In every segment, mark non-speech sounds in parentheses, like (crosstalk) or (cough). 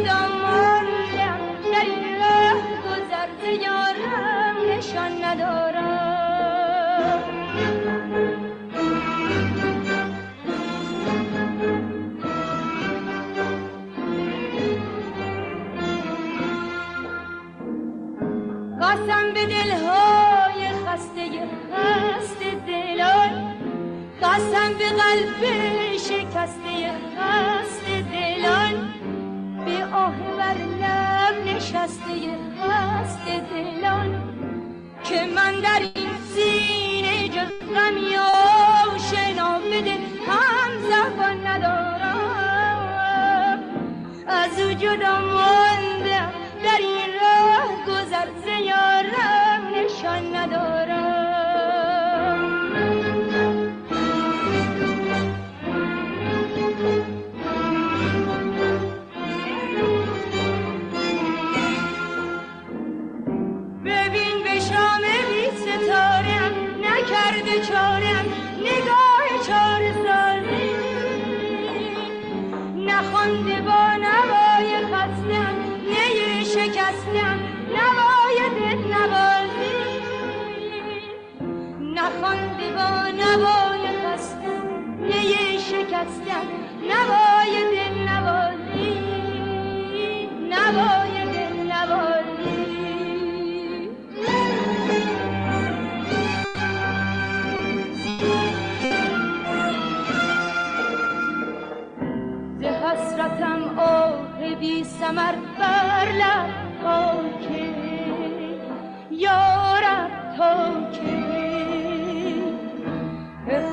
خدا مالم در ره گذرز نشان ندارم. قسم به دلهای خسته خسته دلان. قسم به قلب شکسته خسته شکسته هست دلان که من در این سینه جز غمی و بده هم زبان ندارم. از او جدا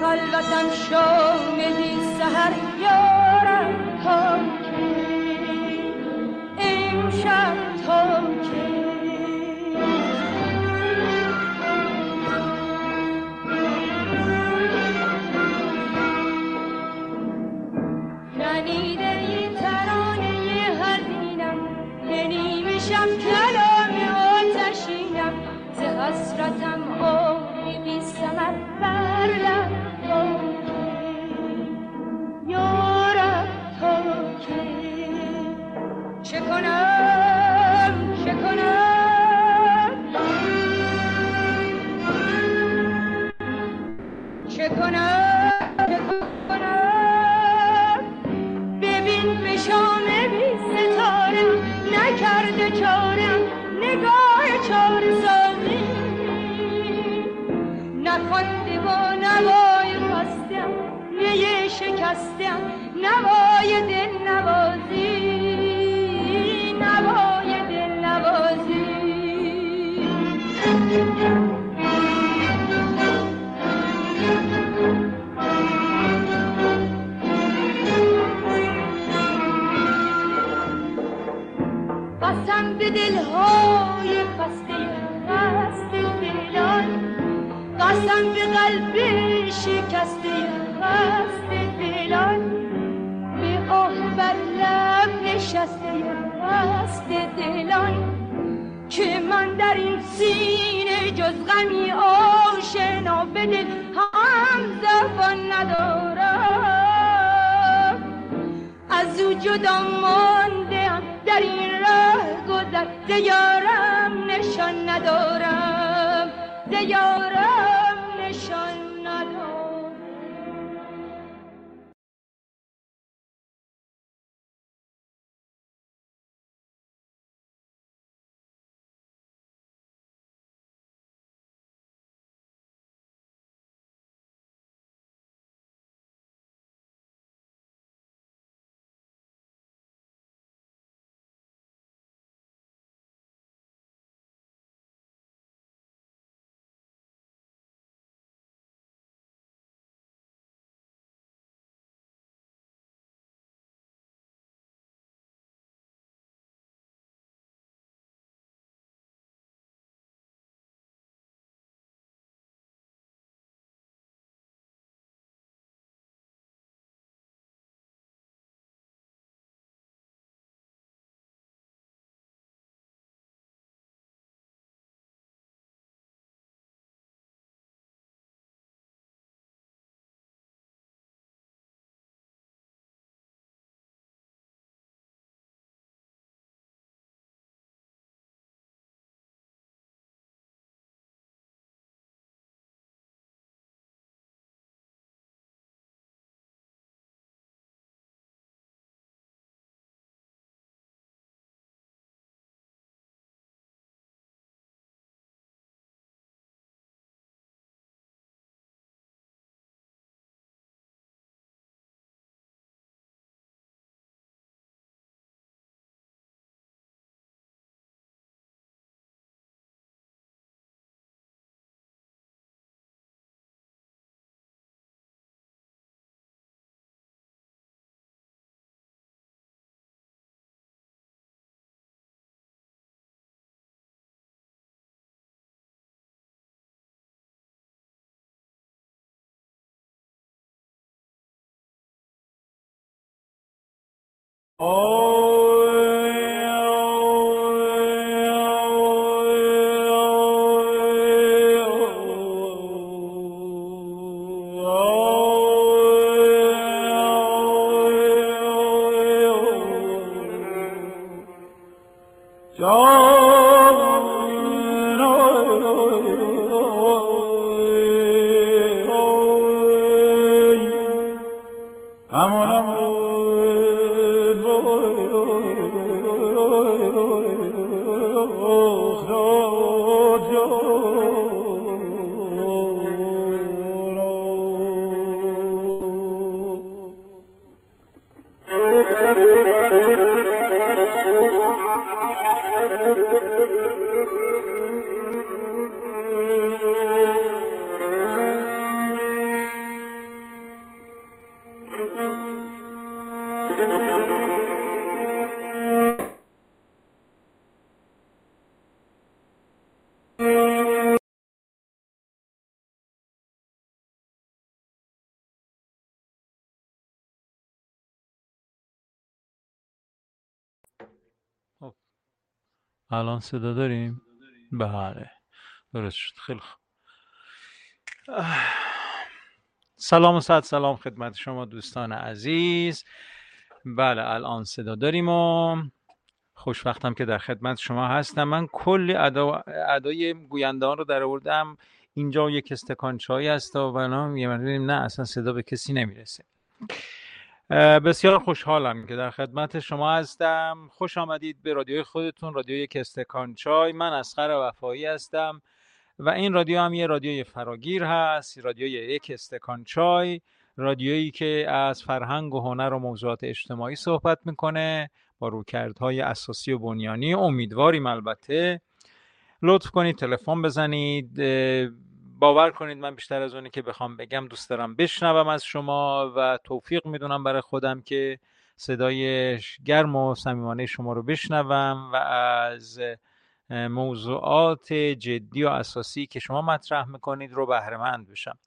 الوطن شام سهر یارم تا که امشب چه کنم Oh. الان صدا داریم؟ بله درست شد. خیلی خوب. سلام و صد سلام خدمت شما دوستان عزیز. بله الان صدا داریم و خوشوقتم که در خدمت شما هستم. من کلی ادا ادای گویندهان رو در آوردم. اینجا یک استکان چای هست و یه نه اصلا صدا به کسی نمی‌رسه. بسیار خوشحالم که در خدمت شما هستم. خوش آمدید به رادیوی خودتون رادیو یک استکان چای. من اسقر وفایی هستم و این رادیو هم یه رادیوی فراگیر هست رادیوی یک استکان چای رادیویی که از فرهنگ و هنر و موضوعات اجتماعی صحبت می‌کنه با روکردهای اساسی و بنیانی. امیدواریم البته. لطف کنید تلفن بزنید باور کنید من بیشتر از اونی که بخوام بگم دوست دارم بشنوم از شما و توفیق می‌دونم برای خودم که صدای گرم و صمیمانه شما رو بشنوم و از موضوعات جدی و اساسی که شما مطرح می‌کنید رو بهرهمند بشم.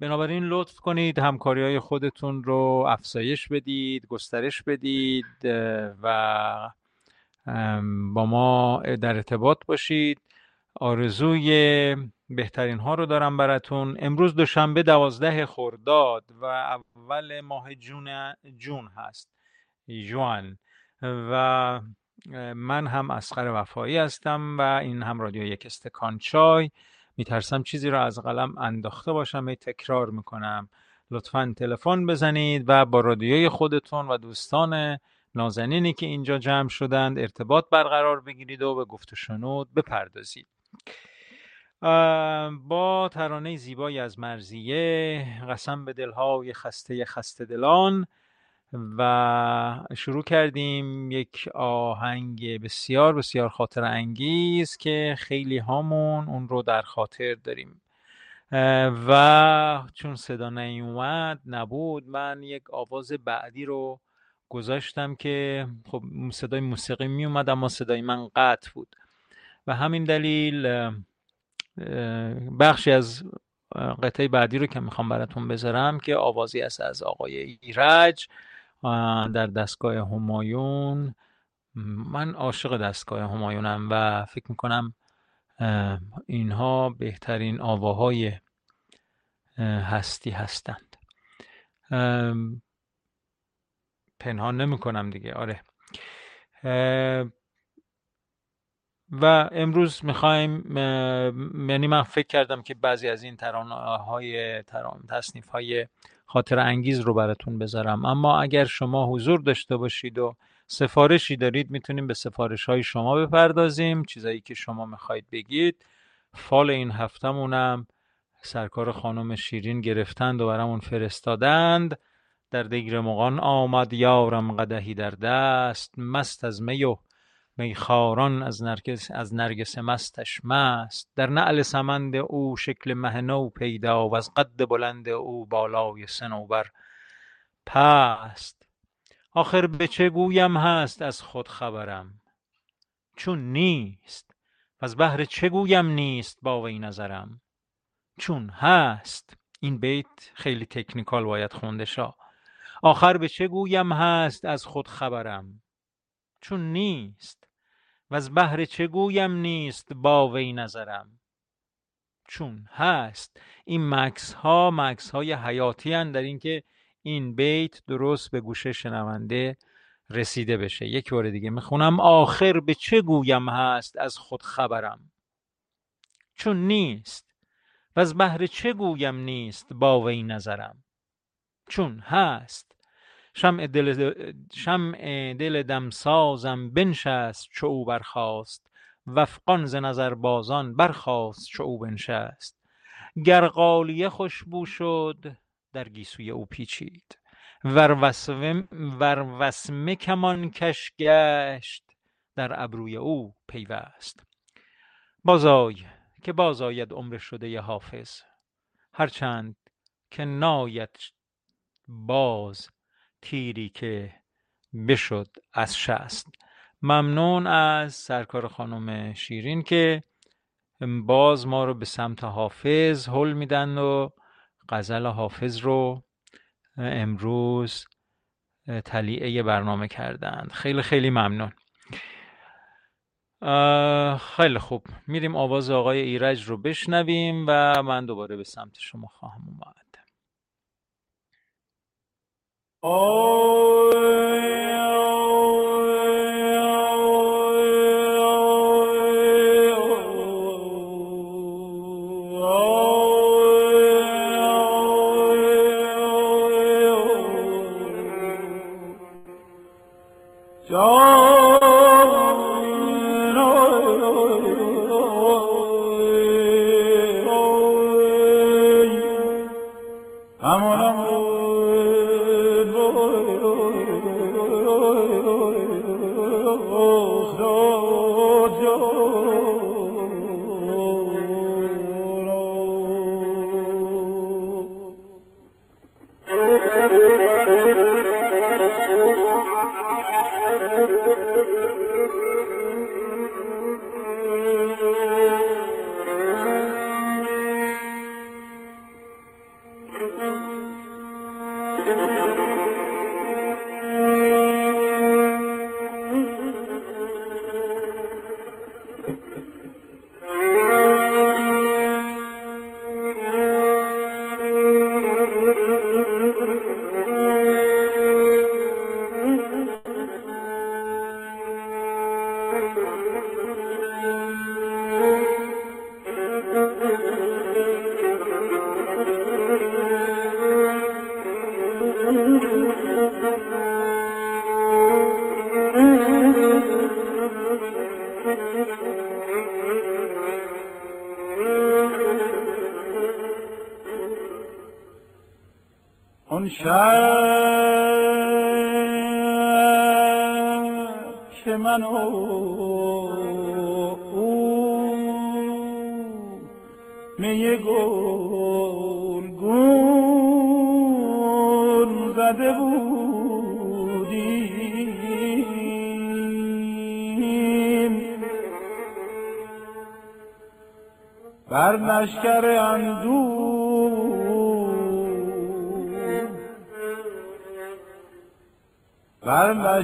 بنابراین لطف کنید همکاری های خودتون رو افزایش بدید گسترش بدید و با ما در ارتباط باشید. آرزوی بهترین ها رو دارم براتون. امروز دوشنبه دوازده خرداد و اول ماه جون جون هست. جوان. و من هم اسقر وفایی هستم و این هم رادیو یک استکان چای. میترسم چیزی رو از قلم انداخته باشم می تکرار می‌کنم. لطفا تلفن بزنید و با رادیوی خودتون و دوستان نازنینی که اینجا جمع شدند ارتباط برقرار بگیرید و به گفت و شنود بپردازید. با ترانه زیبایی از مرزیه قسم به دلهای خسته خسته دلان و شروع کردیم یک آهنگ بسیار بسیار خاطر انگیز که خیلی هامون اون رو در خاطر داریم. و چون صدا نیومد نبود. من یک آواز بعدی رو گذاشتم که خب صدای موسیقی میومد اما صدای من قطع بود. و همین دلیل بخشی از قطعه بعدی رو که می‌خوام براتون بذارم که آوازی است از آقای ایرج در دستگاه همایون. من عاشق دستگاه همایونم و فکر می‌کنم اینها بهترین آواهای هستی هستند. پنهان نمی‌کنم دیگه. آره. و امروز می‌خوایم یعنی من فکر کردم که بعضی از این ترانه های تران تصنیف های خاطر انگیز رو براتون بذارم. اما اگر شما حضور داشته باشید و سفارشی دارید می‌تونیم به سفارش های شما بپردازیم. چیزایی که شما می‌خواید بگید. فال این هفتمونم سرکار خانم شیرین گرفتند و برامون فرستادند. در دیگر مغان آمد یارم قدهی در دست مست از می و میخاران از نرگس, از نرگس مستش مست. در نعل سمند او شکل مهنو پیدا و از قد بلند او بالای سنوبر پست. آخر به چه گویم هست از خود خبرم؟ چون نیست. از بهر چه گویم نیست با وی نظرم؟ چون هست. این بیت خیلی تکنیکال باید خونده شا. آخر به چه گویم هست از خود خبرم؟ چون نیست. و از بهر چه گویم نیست با وی نظرم؟ چون هست. این مکس ها مکس های حیاتی هن در اینکه این بیت درست به گوشه شنونده رسیده بشه. یک بار دیگه می‌خونم. آخر به چه گویم هست از خود خبرم؟ چون نیست. و از بهر چه گویم نیست با وی نظرم؟ چون هست. شمع دل, شمع دل دمسازم بنشست چو او برخاست وفقان ز نظر بازان برخاست چو او بنشست. گر غالیه خوشبو شد در گیسوی او پیچید. ور وسمه کمان کش گشت در ابروی او پیوست. بازای که بازاید عمر شده حافظ. هرچند که ناید باز تیری که بشد از شست. ممنون از سرکار خانم شیرین که باز ما رو به سمت حافظ حل میدن و غزل حافظ رو امروز تلیعه برنامه کردند. خیلی خیلی ممنون. خیلی خوب. میریم آواز آقای ایرج رو بشنویم و من دوباره به سمت شما خواهم اومد. قد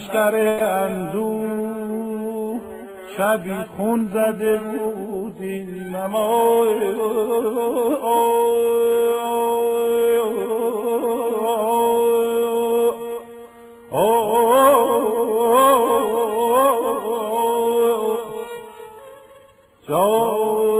لشکر اندو شبی خون زده بود این نمای Oh.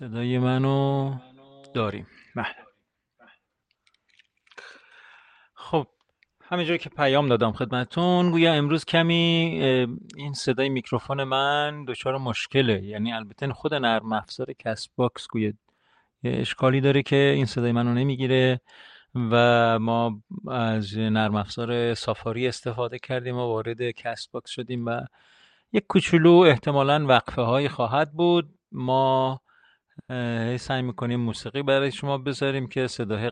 صدای منو داریم. بله. خب همینجور که پیام دادم خدمتون گویا امروز کمی این صدای میکروفون من دچار مشکله. یعنی البته خود نرم افزار Castbox گویا اشکالی داره که این صدای منو نمی‌گیره و ما از نرم افزار Safari استفاده کردیم و وارد Castbox شدیم و یک کوچولو احتمالا وقفه های خواهد بود. ما سعی می‌کنیم موسیقی برای شما بذاریم که صدای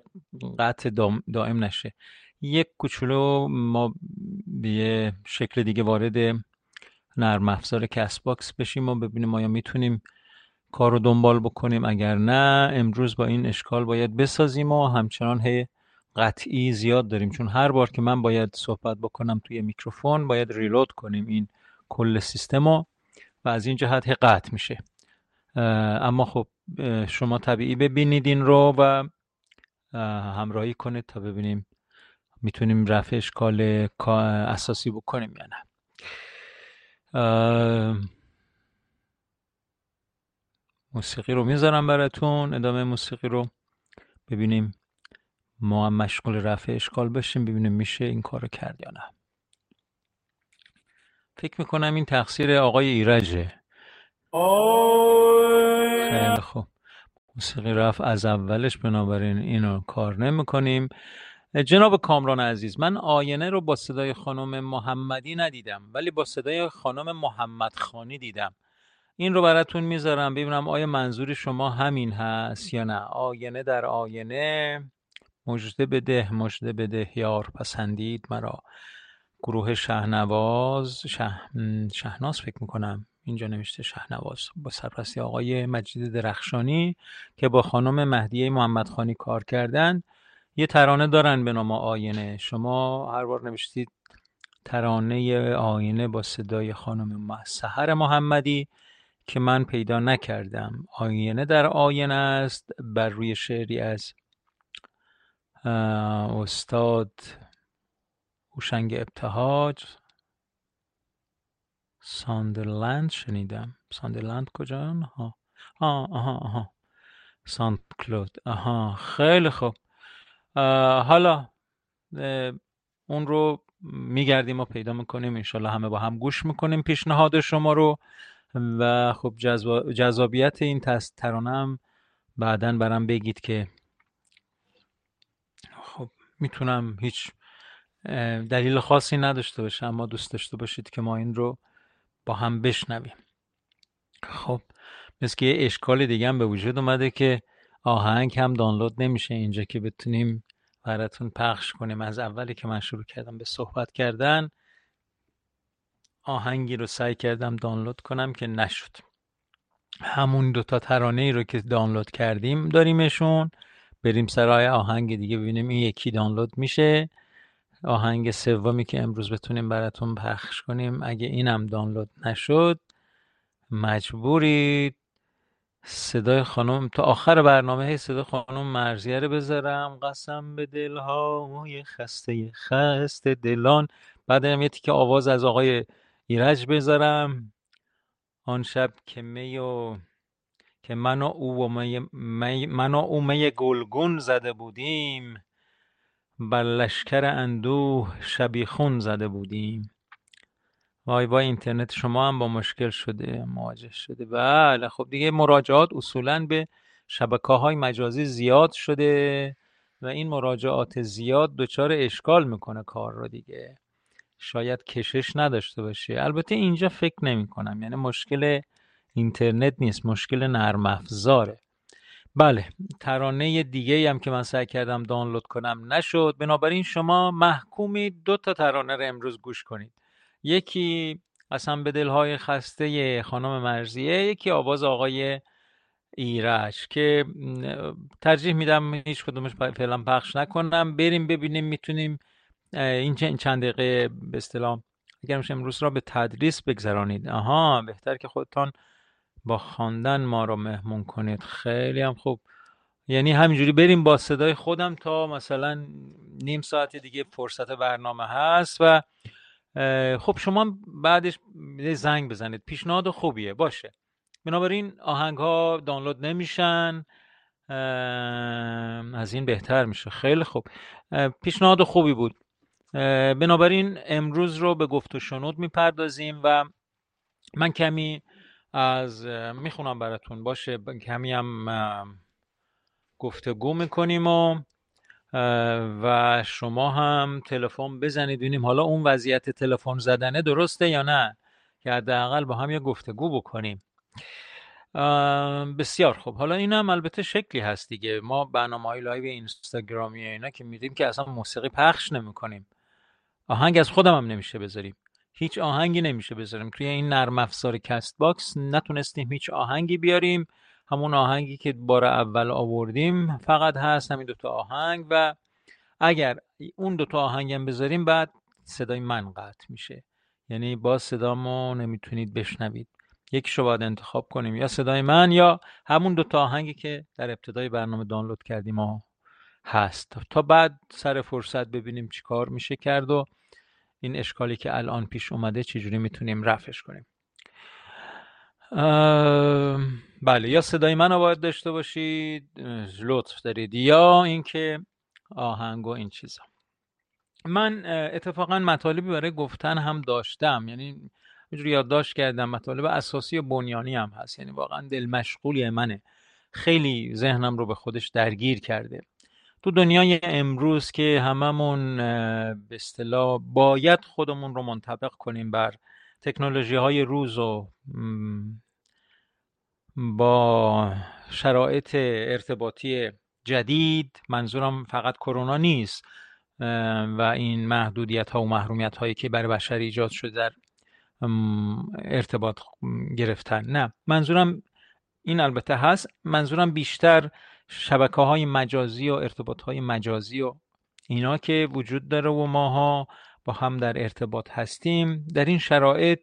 قطع دائم نشه. یک کوچولو ما به یه شکل دیگه وارد نرم افزار Castbox بشیم و ببینیم آیا می‌تونیم کار رو دنبال بکنیم. اگر نه امروز با این اشکال باید بسازیم و همچنان هی قطعی زیاد داریم. چون هر بار که من باید صحبت بکنم توی میکروفون باید reload کنیم این کل سیستم و از این جهت قطع میشه. اما خب شما طبیعی ببینید این رو و همراهی کنید تا ببینیم می‌تونیم رفع اشکال اساسی بکنیم یا نه. موسیقی رو می‌ذارم براتون ادامه موسیقی رو ببینیم ما هم مشغول رفع اشکال بشیم ببینیم میشه این کار رو کرد یا نه. فکر می‌کنم این تقصیر آقای ایرجه. خیلی خوب. موسیقی رفت از اولش بنابراین اینو کار نمی‌کنیم. جناب کامران عزیز من آینه رو با صدای خانم محمدی ندیدم ولی با صدای خانم محمد خانی دیدم. این رو براتون می‌ذارم ببینم آیا منظور شما همین هست یا نه. آینه در آینه. مجده بده مجده بده یار پسندید مرا. گروه شهنواز شه... شهناز فکر می‌کنم. اینجا نوشته شهنواز با سرپرستی آقای مجید درخشانی که با خانم مهدیه محمدخانی کار کردن. یه ترانه دارن به نام آینه. شما هر بار نوشتید ترانه آینه با صدای خانم سهر محمدی که من پیدا نکردم. آینه در آینه است بر روی شعری از استاد هوشنگ ابتهاج. ساندرلند شنیدم. ساندرلند کجا؟ ها آها آها آها ساند کلود آها خیلی خوب. حالا اون رو میگردیم و پیدا می‌کنیم. انشالله همه با هم گوش می‌کنیم پیشنهاد شما رو. و خب جذابیت این ترانه هم بعدا برام بگید که خب می‌تونم هیچ دلیل خاصی نداشته باشه اما دوست داشته باشید که ما این رو با هم بشنویم. خب مثل که یه اشکال دیگه هم به وجود اومده که آهنگ هم دانلود نمیشه. اینجا که بتونیم براتون پخش کنیم. از اولی که من شروع کردم به صحبت کردن آهنگی رو سعی کردم دانلود کنم که نشد. همون دوتا ترانه ای رو که دانلود کردیم داریمشون. بریم سرای آهنگ دیگه ببینیم این یکی دانلود میشه آهنگ سومی که امروز بتونیم براتون پخش کنیم اگه اینم دانلود نشد مجبورید صدای خانم تا آخر برنامه هی صدای خانم مرزیه رو بذارم قسم به دلهای خسته خسته دلان. بعد هم یه تیکه آواز از آقای ایرج بذارم. آن شب که می و که من و او و می, من و او می گلگون زده بودیم. بر لشکر اندوه شبیخون زده بودیم. وای وای اینترنت شما هم با مشکل شده مواجه شده. بله خب دیگه مراجعات اصولا به شبکه های مجازی زیاد شده و این مراجعات زیاد دچار اشکال می‌کنه کار رو دیگه. شاید کشش نداشته باشه. البته اینجا فکر نمی کنم یعنی مشکل اینترنت نیست مشکل نرم افزاره. بله ترانه دیگه هم که من سعی کردم دانلود کنم نشد. بنابراین شما محکومی دو تا ترانه رو امروز گوش کنید. یکی اصلا به دلهای خسته خانم مرزیه یکی آواز آقای ایرج که ترجیح میدم هیچ کدومش فعلا پخش نکنم. بریم ببینیم می‌تونیم این چند دقیقه به اصطلاح اگر امروز را به تدریس بگذرانید. آها بهتر که خودتان با خواندن ما رو مهمون کنید. خیلی هم خوب. یعنی همینجوری بریم با صدای خودم تا مثلا نیم ساعت دیگه فرصت برنامه هست و خب شما بعدش زنگ بزنید. پیشنهاد خوبیه. باشه. بنابراین آهنگ ها دانلود نمیشن. از این بهتر میشه. خیلی خوب. پیشنهاد خوبی بود. بنابراین امروز رو به گفت و شنود می‌پردازیم و من کمی از می‌خونم براتون. باشه کمی هم گفتگو می‌کنیم و و شما هم تلفن بزنید. ببینیم حالا اون وضعیت تلفن زدنه درسته یا نه که حداقل با هم یه گفتگو بکنیم. بسیار خوب. حالا این هم البته شکلی هست دیگه. ما برنامه های live اینستاگرامی اینا که میدیم که اصلا موسیقی پخش نمی‌کنیم. آهنگ از خودم هم نمیشه بذاریم. هیچ آهنگی نمیشه بذاریم. توی این نرم افزار Castbox نتونستیم هیچ آهنگی بیاریم. همون آهنگی که بار اول آوردیم فقط هست همین دوتا آهنگ و اگر اون دوتا آهنگم بذاریم بعد صدای من قطع میشه. یعنی با صدامو نمی‌تونید بشنوید. یکیشو باید انتخاب کنیم. یا صدای من یا همون دوتا آهنگی که در ابتدای برنامه دانلود کردیم و هست. تا بعد سر فرصت ببینیم چی کار میشه کرد و این اشکالی که الان پیش اومده چجوری می‌تونیم رفعش کنیم؟ بله یا صدای من رو باید داشته باشید لطف دارید یا اینکه آهنگ و این چیزا. من اتفاقا مطالبی برای گفتن هم داشتم یعنی اینجوری یادداشت کردم مطالب اساسی و بنیانی هم هست یعنی واقعا دل مشغولی منه. خیلی ذهنم رو به خودش درگیر کرده. تو دنیای امروز که هممون به اصطلاح باید خودمون رو منطبق کنیم بر تکنولوژی های روز و با شرایط ارتباطی جدید منظورم فقط کرونا نیست و این محدودیت ها و محرومیت هایی که برای بشر ایجاد شده در ارتباط گرفتن. نه منظورم این البته هست. منظورم بیشتر شبکه های مجازی و ارتباط های مجازی و اینا که وجود داره و ماها با هم در ارتباط هستیم. در این شرایط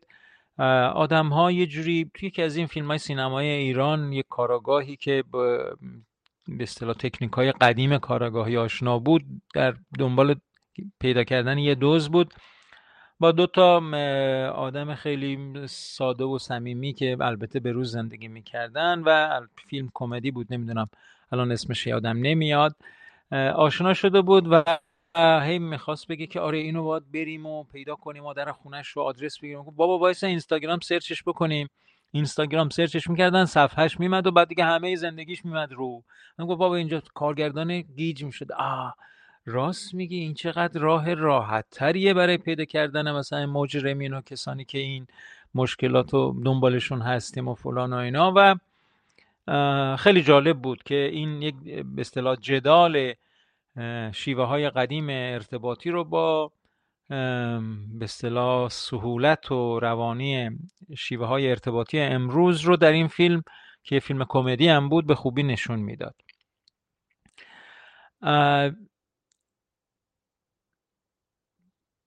آدم ها یه جوری توی یکی از این فیلم های سینمای ایران یک کاراگاهی که به اصطلاح تکنیک های قدیم کاراگاهی آشنا بود در دنبال پیدا کردن یه دزد بود. با دو تا آدم خیلی ساده و صمیمی که البته به روز زندگی می‌کردن و فیلم کمدی بود نمی‌دونم الان اسمش یادم نمیاد. آشنا شده بود و هی می‌خواست بگه که آره اینو باید بریم و پیدا کنیم و در خونش رو آدرس بگیریم. بابا وایسا اینستاگرام search ش بکنیم. اینستاگرام سرچش می‌کردن صفحهش میمد و بعد دیگه همه زندگیش میمد رو. من گفت بابا اینجا کارگردان گیج می‌شد. آه راست میگی؟ این چقدر راه راحت تریه برای پیدا کردن مثلا مجرمین و کسانی که این مشکلات رو دنبالشون هستیم و فلان و اینا. و خیلی جالب بود که این یک به اصطلاح جدال شیوه های قدیم ارتباطی رو با به اصطلاح سهولت و روانی شیوه های ارتباطی امروز رو در این فیلم که فیلم کمدی هم بود به خوبی نشون می‌داد.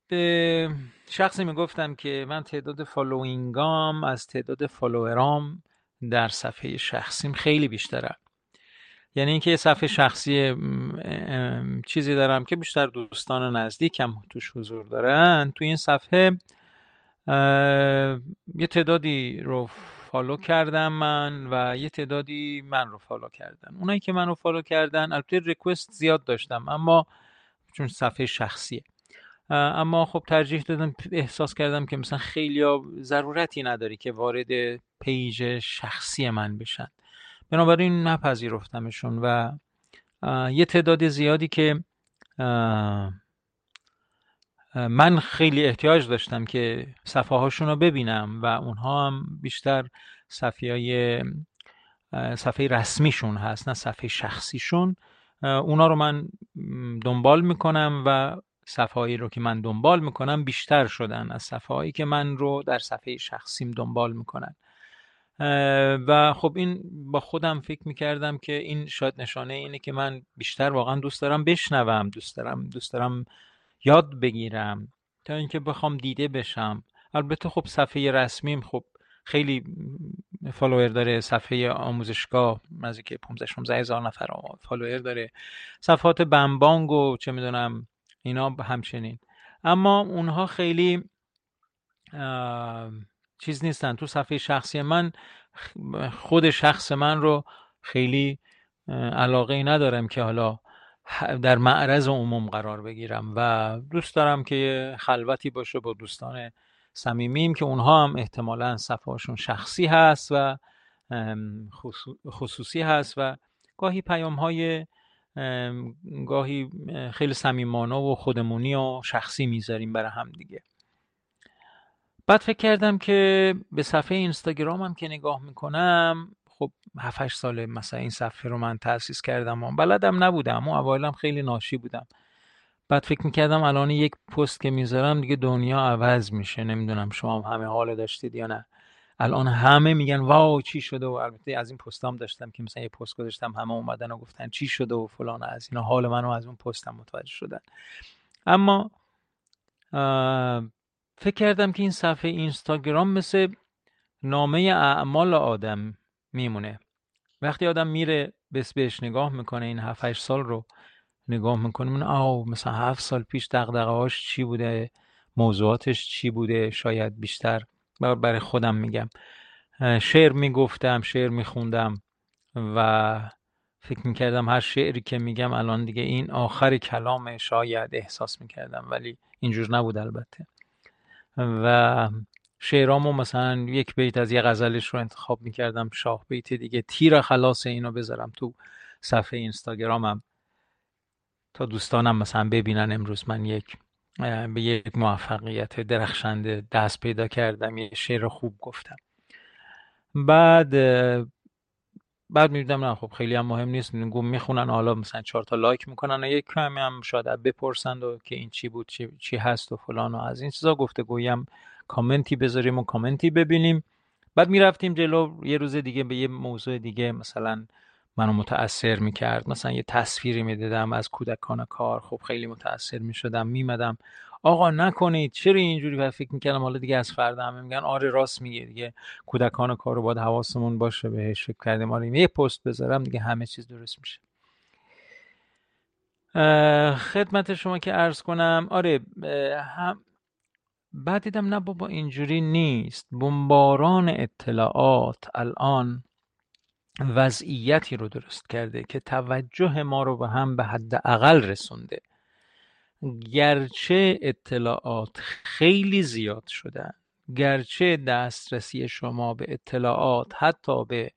به شخصی می‌گفتم که من تعداد following ام از تعداد follower ام در صفحه شخصیم خیلی بیشتره. یعنی اینکه یه صفحه شخصی چیزی دارم که بیشتر دوستان نزدیکم توش حضور دارن تو این صفحه یه تعدادی رو follow کردم من و یه تعدادی من رو follow کردن. اونایی که من رو follow کردن البته request زیاد داشتم اما چون صفحه شخصیه. اما خب ترجیح دادم احساس کردم که مثلا خیلی ضرورتی نداری که وارد page شخصی من بشن. بنابراین نپذیرفتمشون و یه تعداد زیادی که من خیلی احتیاج داشتم که صفحه هاشون رو ببینم و اونها هم بیشتر صفحه صفحه رسمیشون هست نه صفحه شخصیشون. اونا رو من دنبال می‌کنم و صفحه رو که من دنبال می‌کنم بیشتر شدن از صفحه هایی که من رو در صفحه شخصیم دنبال می‌کنن. و خب این با خودم فکر می‌کردم که این شاید نشانه اینه که من بیشتر واقعا دوست دارم بشنوم دوست دارم دوست دارم یاد بگیرم تا اینکه بخوام دیده بشم. البته خب صفحه رسمیم خب خیلی follower داره صفحه آموزشگاه نزدیک 15 16 هزار نفر follower داره. صفحات بمبانگ و چه می‌دونم اینا همچنین. اما اونها خیلی چیز نیستن. تو صفحه شخصی من خود شخص من رو خیلی علاقه ندارم که حالا در معرض عموم قرار بگیرم و دوست دارم که خلوتی باشه با دوستان صمیمیم که اونها هم احتمالا صفحهاشون شخصی هست و خصوصی هست و گاهی پیام های گاهی خیلی صمیمانه و خودمونی و شخصی می‌ذاریم برای هم دیگه. بعد فکر کردم که به صفحه اینستاگرامم که نگاه می‌کنم خب 7 ساله مثلا این صفحه رو من تأسیس کردم و بلدم نبودم و اوایلم خیلی ناشی بودم. بعد فکر می‌کردم الان یک پست که می‌ذارم دیگه دنیا عوض میشه نمی‌دونم شما همه حال داشتید یا نه. الان همه میگن واو چی شده و البته از این پستام داشتم که مثلا یه پست گذاشتم همه اومدن و گفتن چی شده و فلان از اینا حال منو از اون پستم متوجه شدن. اما فکر کردم که این صفحه اینستاگرام مثل نامه اعمال آدم میمونه. وقتی آدم میره بس بهش نگاه می‌کنه این 7 سال رو نگاه می‌کنه من آو مثلا هفت سال پیش دغدغه‌هاش چی بوده؟ موضوعاتش چی بوده؟ شاید بیشتر. برای خودم میگم. شعر می‌گفتم شعر میخوندم و فکر می‌کردم هر شعری که میگم الان دیگه این آخر کلام شاید احساس می‌کردم ولی اینجور نبود البته. و شعرامو مثلا یک بیت از یه غزلش رو انتخاب می‌کردم شاه بیت دیگه. تیر خلاص اینو بذارم تو صفحه اینستاگرامم تا دوستانم مثلا ببینن امروز من یک به یک موفقیت درخشنده دست پیدا کردم یه شعر خوب گفتم. بعد بعد می‌دونم نه خب خیلی هم مهم نیست گم می‌خونن حالا مثلا چهار تا لایک می‌کنن و یک کمی هم شاید بپرسند و که این چی بود چی, چی هست و فلان و از این چیزا گفته گویم کامنتی بذاریم و کامنتی ببینیم. بعد می‌رفتیم جلو یه روز دیگه به یه موضوع دیگه مثلا منو متاثر می‌کرد مثلا یه تصویری می‌دیدم از کودکان کار خب خیلی متاثر می‌شدم میمدم. آقا نکنید چرا اینجوری و فکر می‌کردم حالا دیگه از فردا همه میگن؟ آره راست میگه دیگه. کودکان کار رو باید حواسمون باشه بهش فکر کردیم. آره یه پست بذارم دیگه همه چیز درست میشه. خدمت شما که عرض کنم. آره هم بعد دیدم نه بابا اینجوری نیست. بمباران اطلاعات الان وضعیتی رو درست کرده که توجه ما رو به هم به حد اقل رسونده. گرچه اطلاعات خیلی زیاد شدن گرچه دسترسی شما به اطلاعات حتی به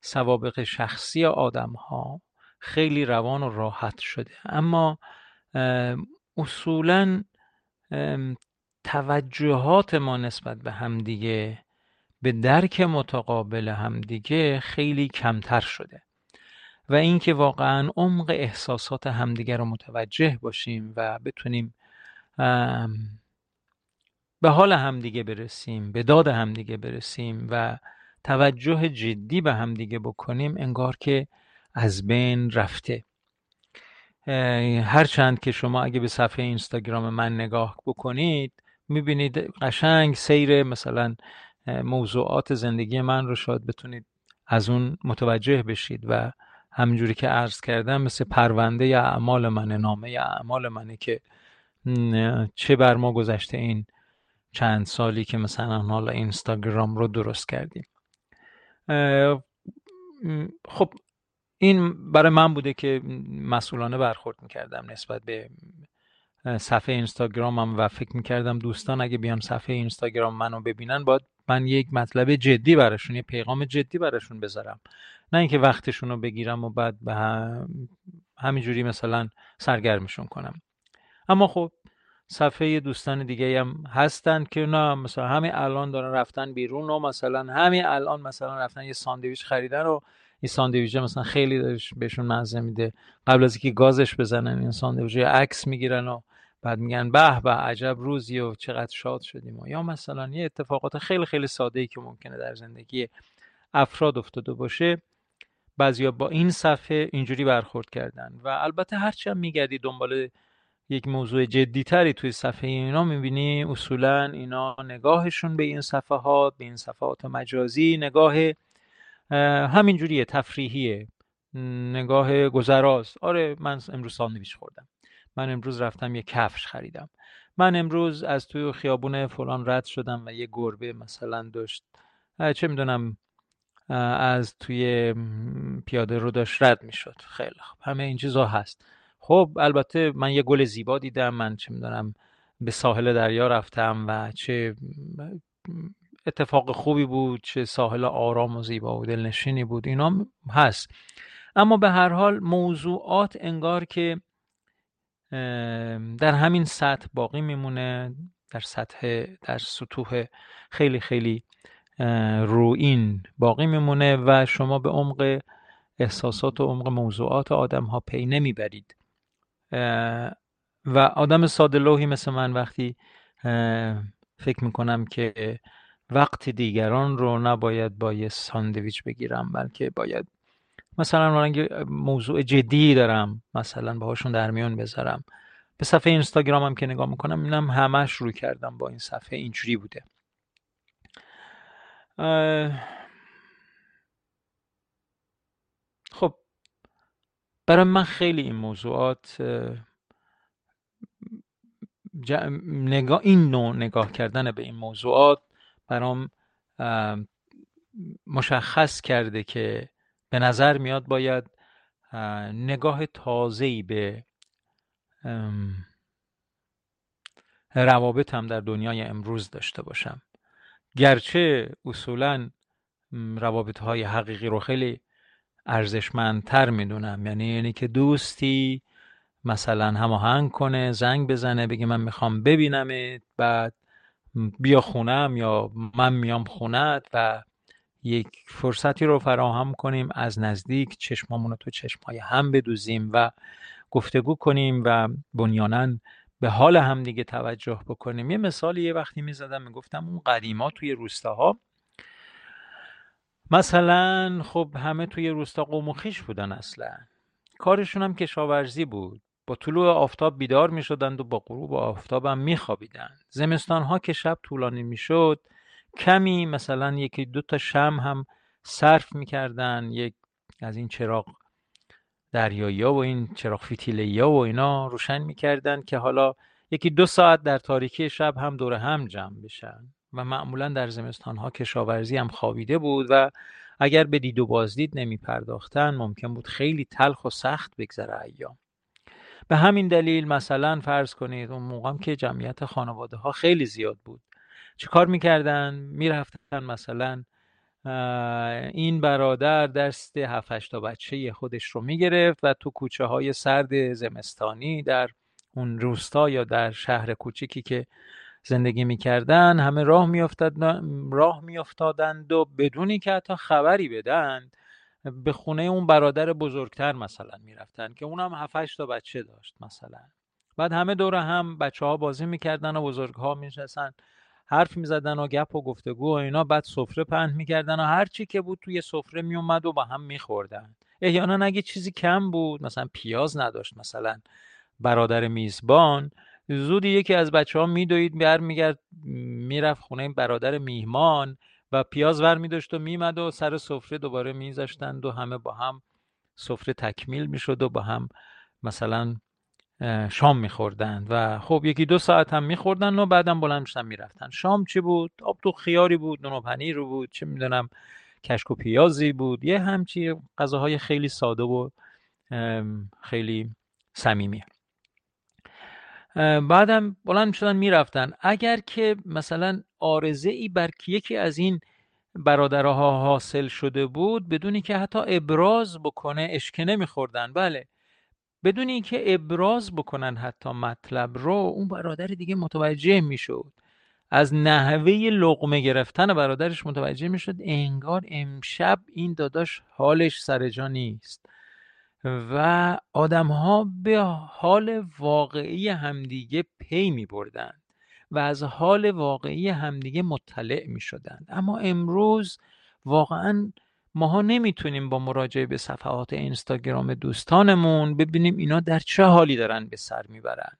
سوابق شخصی آدم ها خیلی روان و راحت شده. اما اصولا توجهات ما نسبت به همدیگه به درک متقابل همدیگه خیلی کمتر شده. و اینکه واقعا عمق احساسات همدیگه رو متوجه باشیم و بتونیم به حال همدیگه برسیم به داد همدیگه برسیم و توجه جدی به همدیگه بکنیم انگار که از بین رفته. هرچند که شما اگه به صفحه اینستاگرام من نگاه بکنید می‌بینید قشنگ سیر مثلا موضوعات زندگی من رو شاید بتونید از اون متوجه بشید و همینجوری که عرض کردم مثل پرونده یا اعمال منه نامه یا اعمال منه که چه بر ما گذشته این چند سالی که مثلا حالا اینستاگرام رو درست کردیم. خب این برای من بوده که مسئولانه برخورد می‌کردم نسبت به صفحه اینستاگرامم و فکر می‌کردم دوستان اگه بیان صفحه اینستاگرام منو ببینن باید من یک مطلب جدی براشون یه پیغام جدی براشون بذارم. نه اینکه وقتشون رو بگیرم و بعد به همینجوری مثلا سرگرمشون کنم. اما خب صفحه دوستان دیگه هم هستن که نه مثلا همین الان دارن رفتن بیرون و مثلا همین الان مثلا رفتن یه ساندویچ خریدن و این ساندویچ مثلا خیلی بهشون مزه میده. قبل از اینکه گازش بزنن این ساندویچ عکس می‌گیرن و بعد میگن به به عجب روزی و چقدر شاد شدیم و یا مثلا یه اتفاقات خیلی خیلی ساده ای که ممکنه در زندگی افراد افتاده باشه بعضیا با این صفحه اینجوری برخورد کردن و البته هرچی هم میگردی دنبال یک موضوع جدیتری توی صفحه اینا می‌بینی اصولا اینا نگاهشون به این صفحات به این صفحات مجازی نگاه همینجوریه تفریحیه نگاه گذراست. آره من امروز ساندویچ خوردم. من امروز رفتم یه کفش خریدم. من امروز از توی خیابون فلان رد شدم و یه گربه مثلا داشت. چه می‌دونم از توی پیاده رو داشت رد می‌شد. خیلی خوب. همه این چیزا هست. خب البته من یه گل زیبا دیدم. من چه می‌دونم به ساحل دریا رفتم و چه اتفاق خوبی بود چه ساحل آرام و زیبا و دلنشینی بود. اینا هست. اما به هر حال موضوعات انگار که در همین سطح باقی میمونه در سطح در سطوح خیلی خیلی روین باقی میمونه و شما به عمق احساسات و عمق موضوعات آدم ها پی نمی‌برید. و آدم ساده لوحی مثل من وقتی فکر می‌کنم که وقت دیگران رو نباید با یه ساندویچ بگیرم بلکه باید مثلا موضوع جدی دارم مثلا باهاشون در میون بذارم. به صفحه اینستاگرامم که نگاه می‌کنم اینم همش شروع کردم با این صفحه اینجوری بوده. خب برای من خیلی این موضوعات نگاه این نوع نگاه کردن به این موضوعات برام مشخص کرده که به نظر میاد باید نگاه تازه‌ای به روابط هم در دنیای امروز داشته باشم. گرچه اصولا روابط های حقیقی رو خیلی ارزشمندتر می‌دونم. یعنی یعنی که دوستی مثلا هماهنگ کنه زنگ بزنه بگه من می‌خوام ببینمت بعد بیا خونم یا من میام خونت و یک فرصتی رو فراهم کنیم از نزدیک چشمامون رو تو چشمای هم بدوزیم و گفتگو کنیم و بنیانا به حال هم دیگه توجه بکنیم. یه مثالی یه وقتی می‌زدم می‌گفتم اون قدیما توی روستاها مثلا خب همه توی روستا قوم و خیش بودن اصلا. کارشون هم کشاورزی بود. با طلوع آفتاب بیدار می شدند و با غروب آفتاب هم می خوابیدند زمستان ها که شب طولانی می شد کمی مثلا یکی دو تا شم هم صرف می کردن یک از این چراغ دریایی و این چراغ فیتیلی و اینا روشن می کردن که حالا یکی دو ساعت در تاریکی شب هم دور هم جمع بشن. و معمولا در زمستان ها کشاورزی هم خوابیده بود و اگر به دید و بازدید نمی پرداختن ممکن بود خیلی تلخ و سخت بگذره ایام. به همین دلیل مثلا فرض کنید اون موقع که جمعیت خانواده ها خیلی زیاد بود. چه کار می‌کردن؟ می‌رفتن مثلا این برادر دست هفت تا بچه خودش رو می‌گرفت و تو کوچه های سرد زمستانی در اون روستا یا در شهر کوچیکی که زندگی می‌کردن همه راه میافتادند راه میافتادند و بدونی که حتی خبری بدن به خونه اون برادر بزرگتر مثلا می‌رفتن که اونم هفتش تا بچه داشت مثلا. بعد همه دور هم بچه ها بازی می‌کردن و بزرگ ها میشستن حرف می‌زدن و گپ و گفتگو و اینا بعد سفره پهن می‌کردن و هر چی که بود توی سفره میومد و با هم میخوردن. احیانا اگه چیزی کم بود مثلا پیاز نداشت مثلا برادر میزبان زودی یکی از بچه ها میدوید برمیگرد می‌رفت خونه برادر میهمان و پیاز ور می داشت و میمد و سر سفره دوباره میذاشتند و همه با هم سفره تکمیل می‌شد و با هم مثلا شام میخوردند و خب یکی دو ساعت هم میخوردن و بعدم بلند می‌شدن می‌رفتن. شام چی بود؟ آب تو خیاری بود نون و پنیر بود چه می‌دونم کشک و پیازی بود یه همچی غذاهای خیلی ساده و خیلی صمیمی. بعدم بلند شدن می‌رفتن. اگر که مثلا آرزه ای بر یکی از این برادرها حاصل شده بود بدونی که حتی ابراز بکنه اشکنه میخوردن بله. بدون که ابراز بکنن حتی مطلب رو اون برادر دیگه متوجه می‌شد. از نحوه لقمه گرفتن برادرش متوجه می‌شد انگار امشب این داداش حالش سر جا نیست. و آدمها به حال واقعی همدیگه پی می بردن و از حال واقعی همدیگه مطلع می شدن اما امروز واقعا ماها نمی‌تونیم با مراجعه به صفحات اینستاگرام دوستانمون ببینیم اینا در چه حالی دارن به سر می‌برن.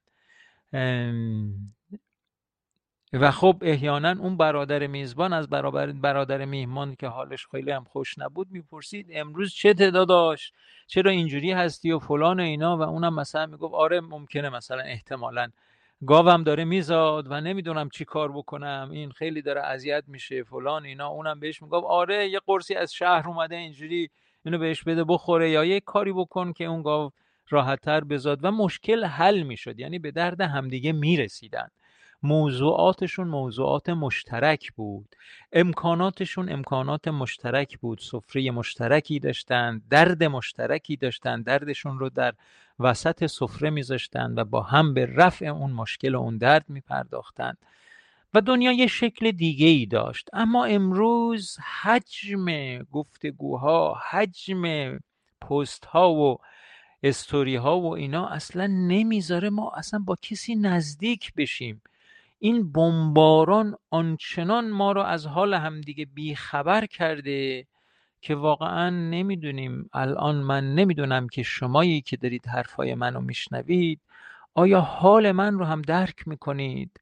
و خب احیانا اون برادر میزبان از برابر برادر میهمان که حالش خیلی هم خوش نبود می‌پرسید امروز چه تعداد داشت؟ چرا اینجوری هستی و فلان و اینا؟ و اونم مثلا می‌گفت آره ممکنه مثلا احتمالا گاوم داره میزاد و نمی‌دونم چی کار بکنم. این خیلی داره اذیت میشه فلان اینا. اونم بهش می‌گفت آره یه قرصی از شهر اومده اینجوری اینو بهش بده بخوره. یا یه کاری بکن که اون گاو راحتتر بزاد. و مشکل حل می‌شد. یعنی به درد همدیگه می‌رسیدن. موضوعاتشون موضوعات مشترک بود. امکاناتشون امکانات مشترک بود. سفره مشترکی داشتن درد مشترکی داشتن دردشون رو در وسط سفره میذاشتن و با هم به رفع اون مشکل و اون درد میپرداختند و دنیا یه شکل دیگه ای داشت. اما امروز حجم گفتگوها حجم پست ها و استوری ها و اینا اصلا نمی‌ذاره ما اصلا با کسی نزدیک بشیم. این بمباران آنچنان ما رو از حال همدیگه بیخبر کرده که واقعا نمی‌دونیم. الان من نمی‌دونم که شمایی که دارید حرفای منو میشنوید آیا حال من رو هم درک می‌کنید؟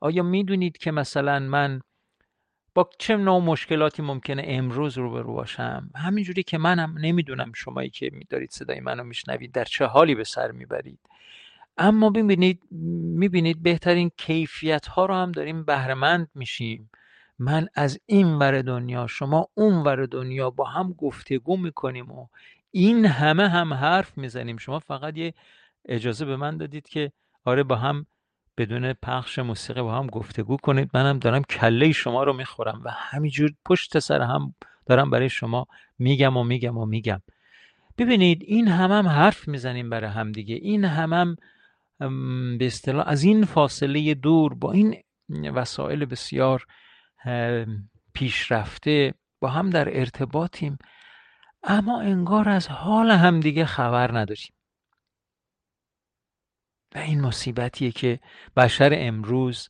آیا می‌دونید که مثلا من با چه نوع مشکلاتی ممکنه امروز رو رو باشم؟ همینجوری که منم نمی‌دونم شمایی که دارید صدای منو میشنوید در چه حالی به سر می‌برید؟ اما ببینید می‌بینید بهترین کیفیت ها رو هم داریم بهرهمند میشیم. من از این ور دنیا شما اون ور دنیا با هم گفتگو می‌کنیم و این همه هم حرف می‌زنیم. شما فقط یه اجازه به من دادید که آره با هم بدون پخش موسیقی با هم گفتگو کنید. منم دارم کله شما رو می‌خورم و همینجور پشت سر هم دارم برای شما میگم و میگم و میگم. ببینید این هم هم حرف می‌زنیم برای هم دیگه این هم هم به اصطلاح از این فاصله دور با این وسایل بسیار پیشرفته با هم در ارتباطیم اما انگار از حال همدیگه خبر نداریم و این مصیبتیه که بشر امروز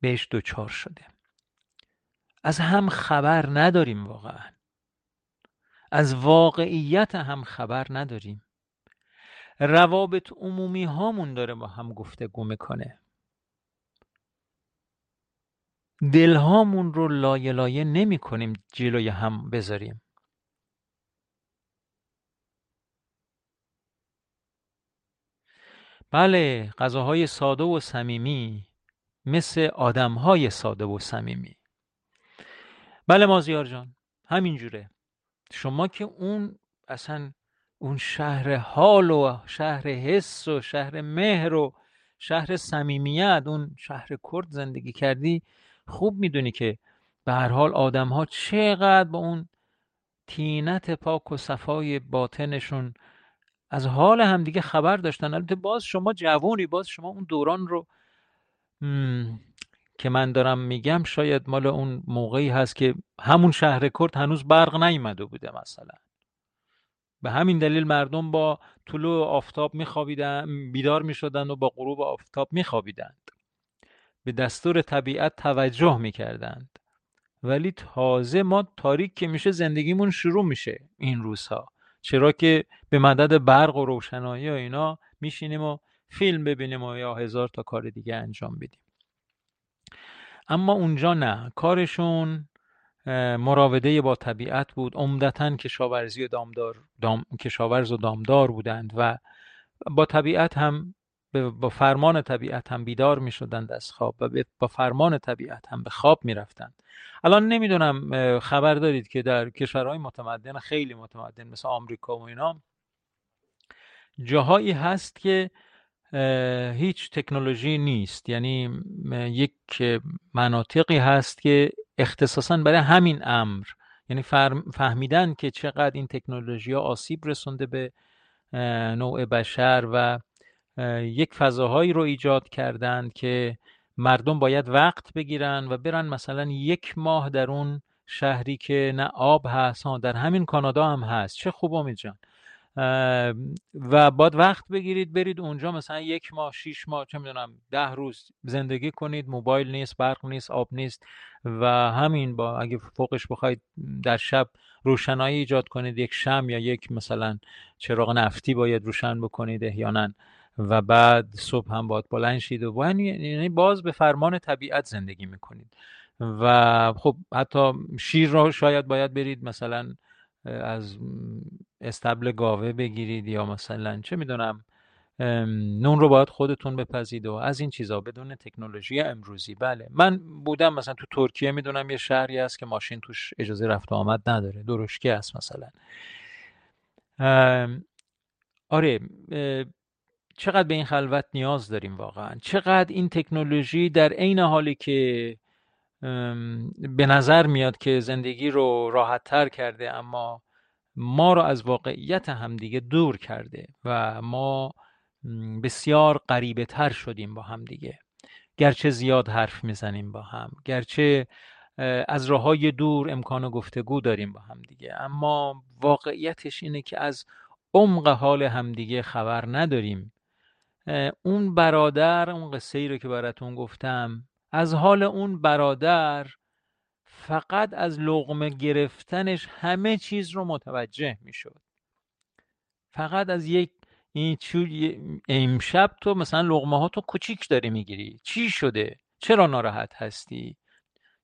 بهش دچار شده. از هم خبر نداریم واقعا. از واقعیت هم خبر نداریم. روابط عمومی هامون داره با هم گفتگو می‌کنه. دلهامون رو لایه لایه نمی کنیم جلوی هم بذاریم. بله غذاهای ساده و صمیمی مثل آدمهای ساده و صمیمی. بله مازیار جان همینجوره. شما که اون اصلا اون شهر حال و شهر حس و شهر مهر و شهر صمیمیت اون شهر کرد زندگی کردی خوب می‌دونی که به هر حال آدم ها چقدر با اون تینت پاک و صفای باطنشون از حال همدیگه خبر داشتن. البته باز شما جوونی باز شما اون دوران رو که من دارم میگم شاید مال اون موقعی هست که همون شهر کرد هنوز برق نیومده بوده مثلا. به همین دلیل مردم با طلوع آفتاب میخوابیدن بیدار می‌شدن و با غروب آفتاب میخوابیدند. به دستور طبیعت توجه می‌کردند. ولی تازه ما تاریک که میشه زندگیمون شروع میشه این روزها. چرا که به مدد برق و روشنایی و اینا میشینیم و فیلم ببینیم و یا هزار تا کار دیگه انجام بدیم. اما اونجا نه کارشون مراوده با طبیعت بود. عمدتا کشاورزی دامدار دام، کشاورز و دامدار بودند و با طبیعت هم با فرمان طبیعت هم بیدار می شدند از خواب و با فرمان طبیعت هم به خواب می رفتند الان نمی‌دونم خبر دارید که در کشورهای متمدن خیلی متمدن مثل آمریکا و اینا جاهایی هست که هیچ تکنولوژی نیست. یعنی یک مناطقی هست که اختصاصا برای همین امر. یعنی فهمیدن که چقدر این تکنولوژی آسیب رسونده به نوع بشر و یک فضاهایی رو ایجاد کردند که مردم باید وقت بگیرن و برن مثلا یک ماه در اون شهری که نه آب هست در همین کانادا هم هست. چه خوب امید جان. و باید وقت بگیرید برید اونجا مثلا یک ماه شیش ماه چه می‌دونم ده روز زندگی کنید. موبایل نیست برق نیست آب نیست و همین با اگه فوقش بخواید در شب روشنایی ایجاد کنید یک شم یا یک مثلا چراغ نفتی باید روشن بکنید احیانا و بعد صبح هم باید بلند شید و یعنی باز به فرمان طبیعت زندگی می‌کنید. و خب حتی شیر رو شاید باید برید مثلا از استبل گاوه بگیرید یا مثلا چه می‌دونم نون رو باید خودتون بپزید و از این چیزا بدون تکنولوژی امروزی. بله من بودم مثلا تو ترکیه می‌دونم یه شهری هست که ماشین توش اجازه رفت و آمد نداره درشکی هست مثلا. آره چقدر به این خلوت نیاز داریم واقعا؟ چقدر این تکنولوژی در عین حالی که به نظر میاد که زندگی رو راحت تر کرده اما ما رو از واقعیت همدیگه دور کرده و ما بسیار غریبه تر شدیم با همدیگه. گرچه زیاد حرف می‌زنیم با هم گرچه از راه های دور امکان گفتگو داریم با همدیگه. اما واقعیتش اینه که از عمق حال همدیگه خبر نداریم. اون برادر اون قصه ای رو که براتون گفتم از حال اون برادر فقط از لغمه گرفتنش همه چیز رو متوجه می‌شد. فقط از یک این امشب تو مثلا لغمه ها تو کوچیک داری می‌گیری. چی شده؟ چرا ناراحت هستی؟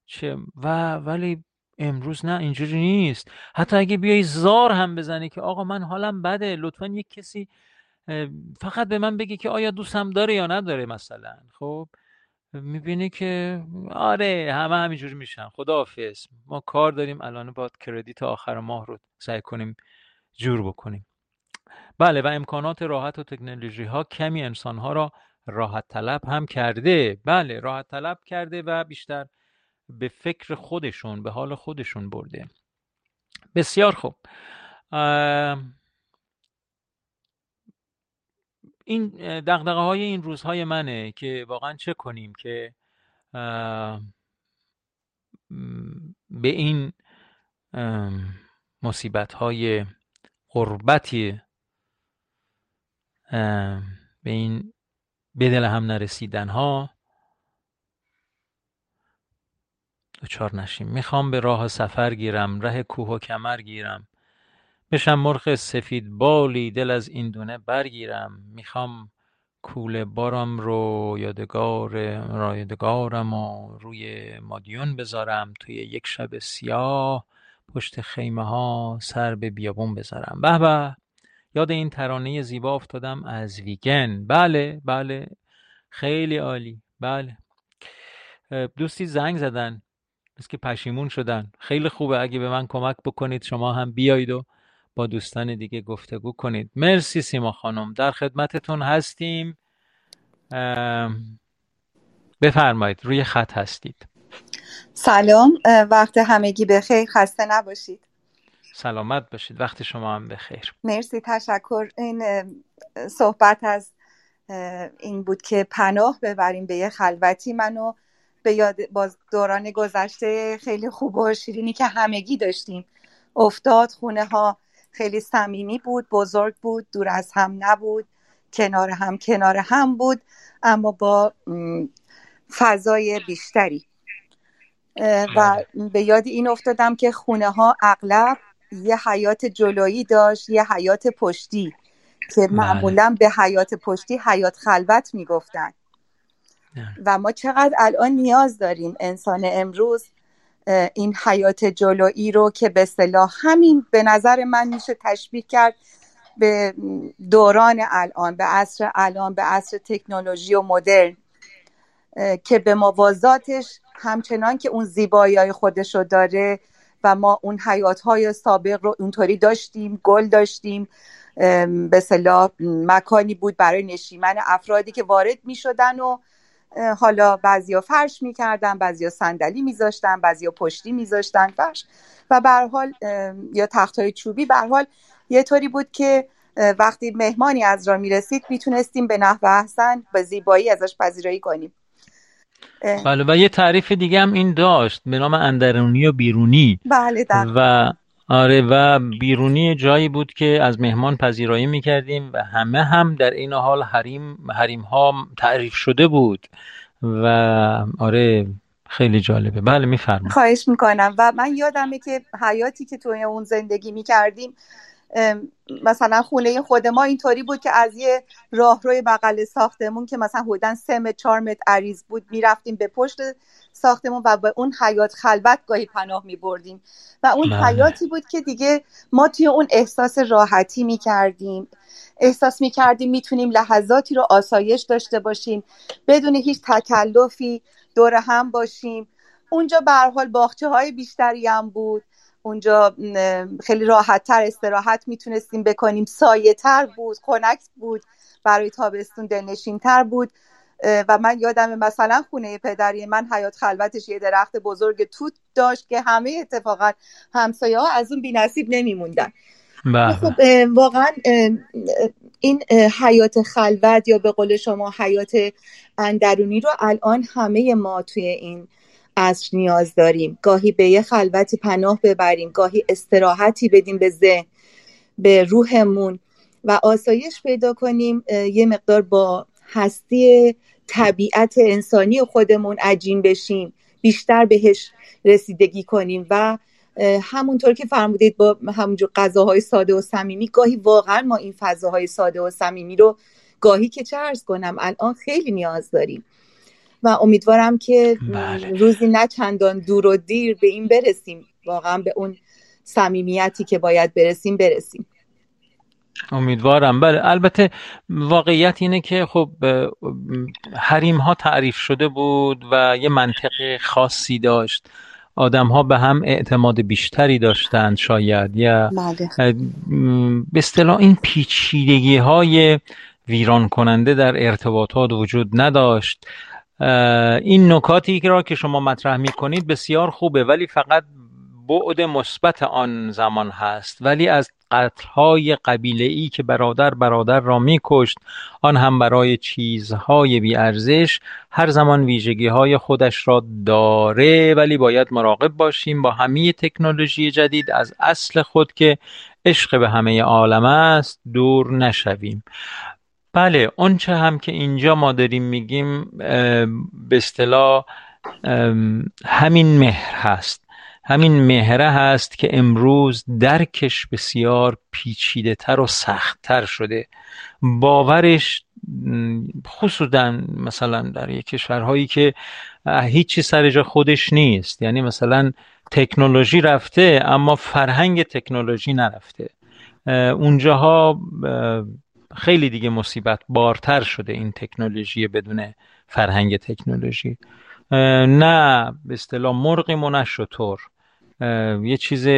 چه و ولی امروز نه اینجوری نیست. حتی اگه بیای زار هم بزنی که آقا من حالم بده لطفا یک کسی فقط به من بگی که آیا دوستم داره یا نداره مثلا خب؟ می‌بینی که آره همه همینجوری میشن. خداحافظ. ما کار داریم الان با کردیت آخر ماه رو سعی کنیم جور بکنیم. بله و امکانات راحت و تکنولوژی ها کمی انسان ها را راحت طلب هم کرده. بله راحت طلب کرده و بیشتر به فکر خودشون به حال خودشون برده. بسیار خوب. این دقدقه های این روزهای منه که واقعا چه کنیم که به این مصیبت های غربتی به این به دل هم نرسیدن ها دچار نشیم. می‌خوام به راه سفر گیرم ره کوه و کمر گیرم. بشم مرغ سفید بالی دل از این دونه برگیرم. می‌خوام کوله بارم رو یادگار را یادگارم و روی مادیون بذارم. توی یک شب سیاه پشت خیمه ها سر به بیابون بذارم. به به یاد این ترانه زیبا افتادم از ویگن. بله بله. خیلی عالی. بله. دوستی زنگ زدن. بس که پشیمون شدن. خیلی خوبه. اگه به من کمک بکنید شما هم بیایید و با دوستان دیگه گفتگو کنید. مرسی سیما خانم. در خدمتتون هستیم. بفرمایید روی خط هستید. سلام. وقت همگی بخیر. خسته نباشید. سلامت باشید. وقت شما هم بخیر. مرسی. تشکر. این صحبت از این بود که پناه ببریم به یه خلوتی. منو به یاد باز دوران گذشته خیلی خوب و شیرینی که همگی داشتیم افتاد خونه ها خیلی صمیمی بود بزرگ بود دور از هم نبود کنار هم کنار هم بود اما با فضای بیشتری و بله. به یاد این افتادم که خونه ها اغلب یه حیات جلویی داشت یه حیات پشتی که بله. معمولا به حیات پشتی حیات خلوت می‌گفتن و ما چقدر الان نیاز داریم انسان امروز این حیات جلویی رو که به صلاح همین به نظر من میشه تشبیه کرد به دوران الان به عصر الان به عصر تکنولوژی و مدرن که به موازاتش همچنان که اون زیبایی های خودش رو داره و ما اون حیات های سابق رو اونطوری داشتیم گل داشتیم به صلاح مکانی بود برای نشیمن افرادی که وارد می شدن و حالا بعضیا فرش می‌کردن بعضیا صندلی میذاشتن بعضیا پشتی میذاشتن فرش. و به حال یا تخت های چوبی. به حال یه طوری بود که وقتی مهمانی از را می‌رسید می‌تونستیم به نحو احسن به زیبایی ازش پذیرایی کنیم. بله و یه تعریف دیگه هم این داشت به نام اندرونی و بیرونی. بله و آره و بیرونی جایی بود که از مهمان پذیرایی می‌کردیم و همه هم در این حال حریم حریم ها تعریف شده بود و آره خیلی جالبه. بله میفرمایید. خواهش می‌کنم و من یادمه که حیاتی که توی اون زندگی می‌کردیم مثلا خونه خود ما اینطوری بود که از یه راهروی بغل ساختمون که مثلا حدودا سه متر چهار متر عریض بود می‌رفتیم به پشت ساختمون و به اون حیات خلوت گاهی پناه می بردیم. و اون بله. حیاتی بود که دیگه ما توی اون احساس راحتی می کردیم. احساس می کردیم می‌تونیم لحظاتی رو آسایش داشته باشیم. بدون هیچ تکلفی دور هم باشیم. اونجا به حال باغچه های بیشتری هم بود. اونجا خیلی راحت تر استراحت می‌تونستیم بکنیم. سایه تر بود خنک بود برای تابستون دلنشین تر بود. و من یادم مثلا خونه پدری من حیات خلوتش یه درخت بزرگ توت داشت که همه اتفاقا همسایه ها از اون بینصیب نمیموندن. بله. خب واقعا این حیات خلوت یا به قول شما حیات اندرونی رو الان همه ما توی این عصر نیاز داریم. گاهی به یه خلوتی پناه ببریم گاهی استراحتی بدیم به ذهن به روحمون و آسایش پیدا کنیم. یه مقدار با هستی طبیعت انسانی خودمون عجین بشیم بیشتر بهش رسیدگی کنیم و همونطور که فرمودید با همونجور غذاهای ساده و صمیمی گاهی واقعا ما این فضاهای ساده و صمیمی رو گاهی که چه ارز کنم الان خیلی نیاز داریم و امیدوارم که بله. روزی نه چندان دور و دیر به این برسیم واقعا به اون صمیمیتی که باید برسیم برسیم امیدوارم. بله البته واقعیت اینه که خب حریم ها تعریف شده بود و یه منطق خاصی داشت. آدم ها به هم اعتماد بیشتری داشتند شاید. یا بله. به اصطلاح این پیچیدگی های ویران کننده در ارتباطات وجود نداشت. این نکاتی را که شما مطرح می کنید بسیار خوبه ولی فقط بعد مثبت آن زمان هست. ولی از قتلهای قبیله ای که برادر برادر را میکشت آن هم برای چیزهای بیارزش هر زمان ویژگی های خودش را داره ولی باید مراقب باشیم با همه تکنولوژی جدید. از اصل خود که عشق به همه عالم است دور نشویم. بله آنچه هم که اینجا ما داریم میگیم به اصطلاح همین مهر هست. همین مهره هست که امروز درکش بسیار پیچیده تر و سختتر شده. باورش خصوصا مثلا در یک کشورهایی که هیچی سر جا خودش نیست. یعنی مثلا تکنولوژی رفته اما فرهنگ تکنولوژی نرفته. اونجاها خیلی دیگه مصیبت بارتر شده این تکنولوژی بدون فرهنگ تکنولوژی. نه به اصطلاح مرغیم و نه شطور یه چیز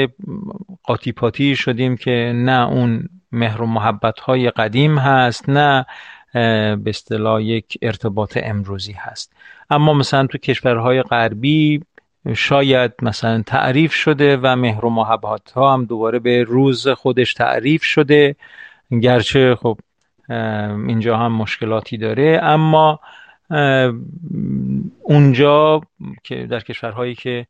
قاطی پاتی شدیم که نه اون مهر و محبت های قدیم هست نه به اصطلاح یک ارتباط امروزی هست. اما مثلا تو کشورهای غربی شاید مثلا تعریف شده و مهر و محبت ها هم دوباره به روز خودش تعریف شده. گرچه خب اینجا هم مشکلاتی داره. اما اونجا که در کشورهایی که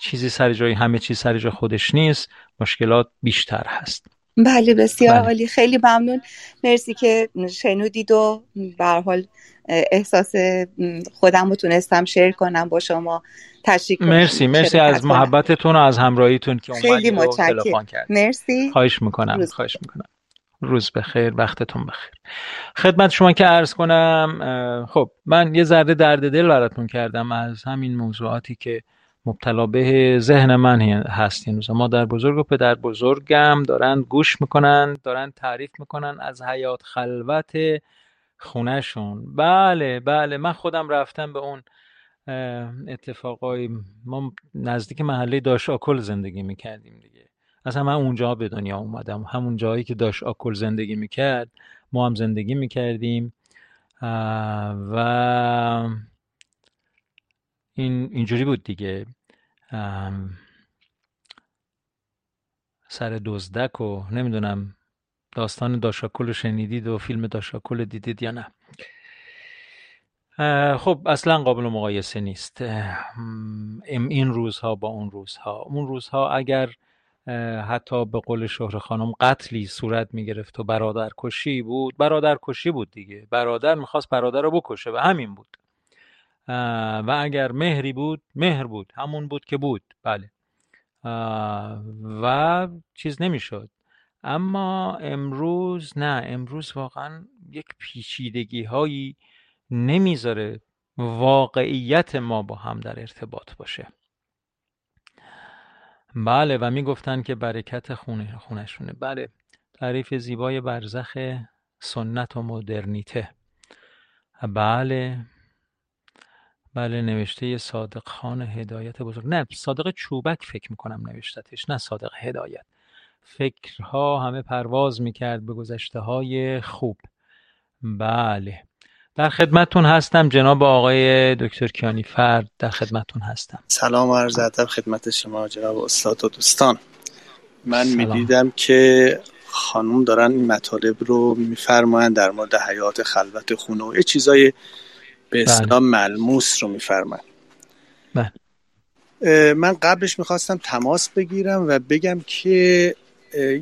چیزی سر جای همه چیز سر جای خودش نیست مشکلات بیشتر هست. بله بسیار بله. عالی. خیلی ممنون. مرسی که شنودید و به حال احساس خودم رو تونستم شیر کنم با شما تشریک مرسی مرسی از محبتتون و از همراهیتون که خیلی متشکرم. مرسی. خواهش می‌کنم روز خواهش می‌کنم. روز بخیر وقتتون بخیر. خدمت شما که عرض کنم خب من یه ذره درد دل براتون کردم از همین موضوعاتی که مبتلا به ذهن من هست این روزا. مادر بزرگ و پدر بزرگم دارن گوش می‌کنن دارن تعریف می‌کنن از حیات خلوت خونهشون. بله بله من خودم رفتم به اون اتفاقای ما نزدیک محله داش آکل زندگی می‌کردیم دیگه. اصلا من اونجا به دنیا اومدم. همون جایی که داش آکل زندگی می‌کرد ما هم زندگی می‌کردیم. و این اینجوری بود دیگه. سر دزدک و نمی‌دونم داستان داشاکل رو شنیدید و فیلم داشاکل دیدید یا نه. خب اصلا قابل مقایسه نیست. این روزها با اون روزها. اون روزها اگر حتی به قول شهر خانم قتلی صورت می گرفت و برادر کشی بود برادر کشی بود دیگه. برادر می‌خواست برادر رو بکشه و همین بود. و اگر مهری بود مهر بود همون بود که بود. بله. و چیز نمی‌شد. اما امروز نه امروز واقعا یک پیچیدگی هایی نمی‌ذاره واقعیت ما با هم در ارتباط باشه. بله و می‌گفتن که برکت خونه خونشونه بله تعریف زیبای برزخ سنت و مدرنیته. بله. بله نوشته صادق خان هدایت بزرگ. نه صادق چوبک فکر می‌کنم نوشتتش. نه صادق هدایت. فکرها همه پرواز می‌کرد به گذشته های خوب. بله. در خدمتون هستم جناب آقای دکتر کیانی فرد. در خدمتون هستم. سلام و عرض ادب خدمت شما جناب استاد و دوستان. من می‌دیدم که خانم دارن این مطالب رو میفرمایند در مورد حیات خلوت خونه و یه چیزای به بله. اصطلاح ملموس رو میفرمایند بله. من قبلش می‌خواستم تماس بگیرم و بگم که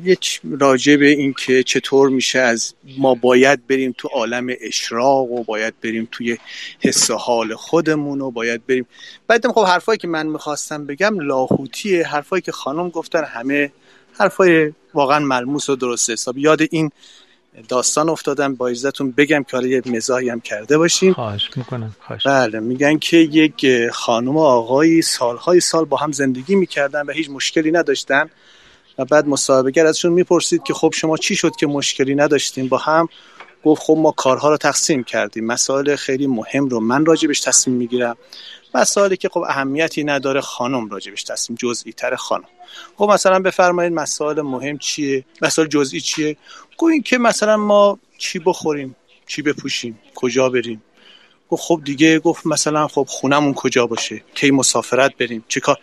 یه راجع به این که چطور میشه از ما باید بریم تو عالم اشراق و باید بریم توی حس و حال خودمون و باید بریم بعدم خب حرفایی که من می‌خواستم بگم لاهوتیه حرفایی که خانم گفتن همه حرفای واقعا ملموس و درست حساب یاد این داستان افتادم با عزتون بگم که حالا یه مزاحی هم کرده باشیم. خواهش می‌کنم. خواهش. بله میگن که یک خانم و آقایی سالهای سال با هم زندگی می‌کردن و هیچ مشکلی نداشتن و بعد مصاحبهگر ازشون می‌پرسید که خب شما چی شد که مشکلی نداشتین؟ با هم گفت خب ما کارها رو تقسیم کردیم. مسائل خیلی مهم رو من راجبش تصمیم می‌گیرم. مسائلی که خب اهمیتی نداره خانم راجبش تصمیم جزئی تر خانم. خب مثلا بفرمایید مسائل مهم چیه؟ مسائل جزئی چیه؟ گفت این که مثلا ما چی بخوریم چی بپوشیم کجا بریم؟ گفت خب دیگه گفت مثلا خب خونمون کجا باشه؟ کی مسافرت بریم؟ چه کار؟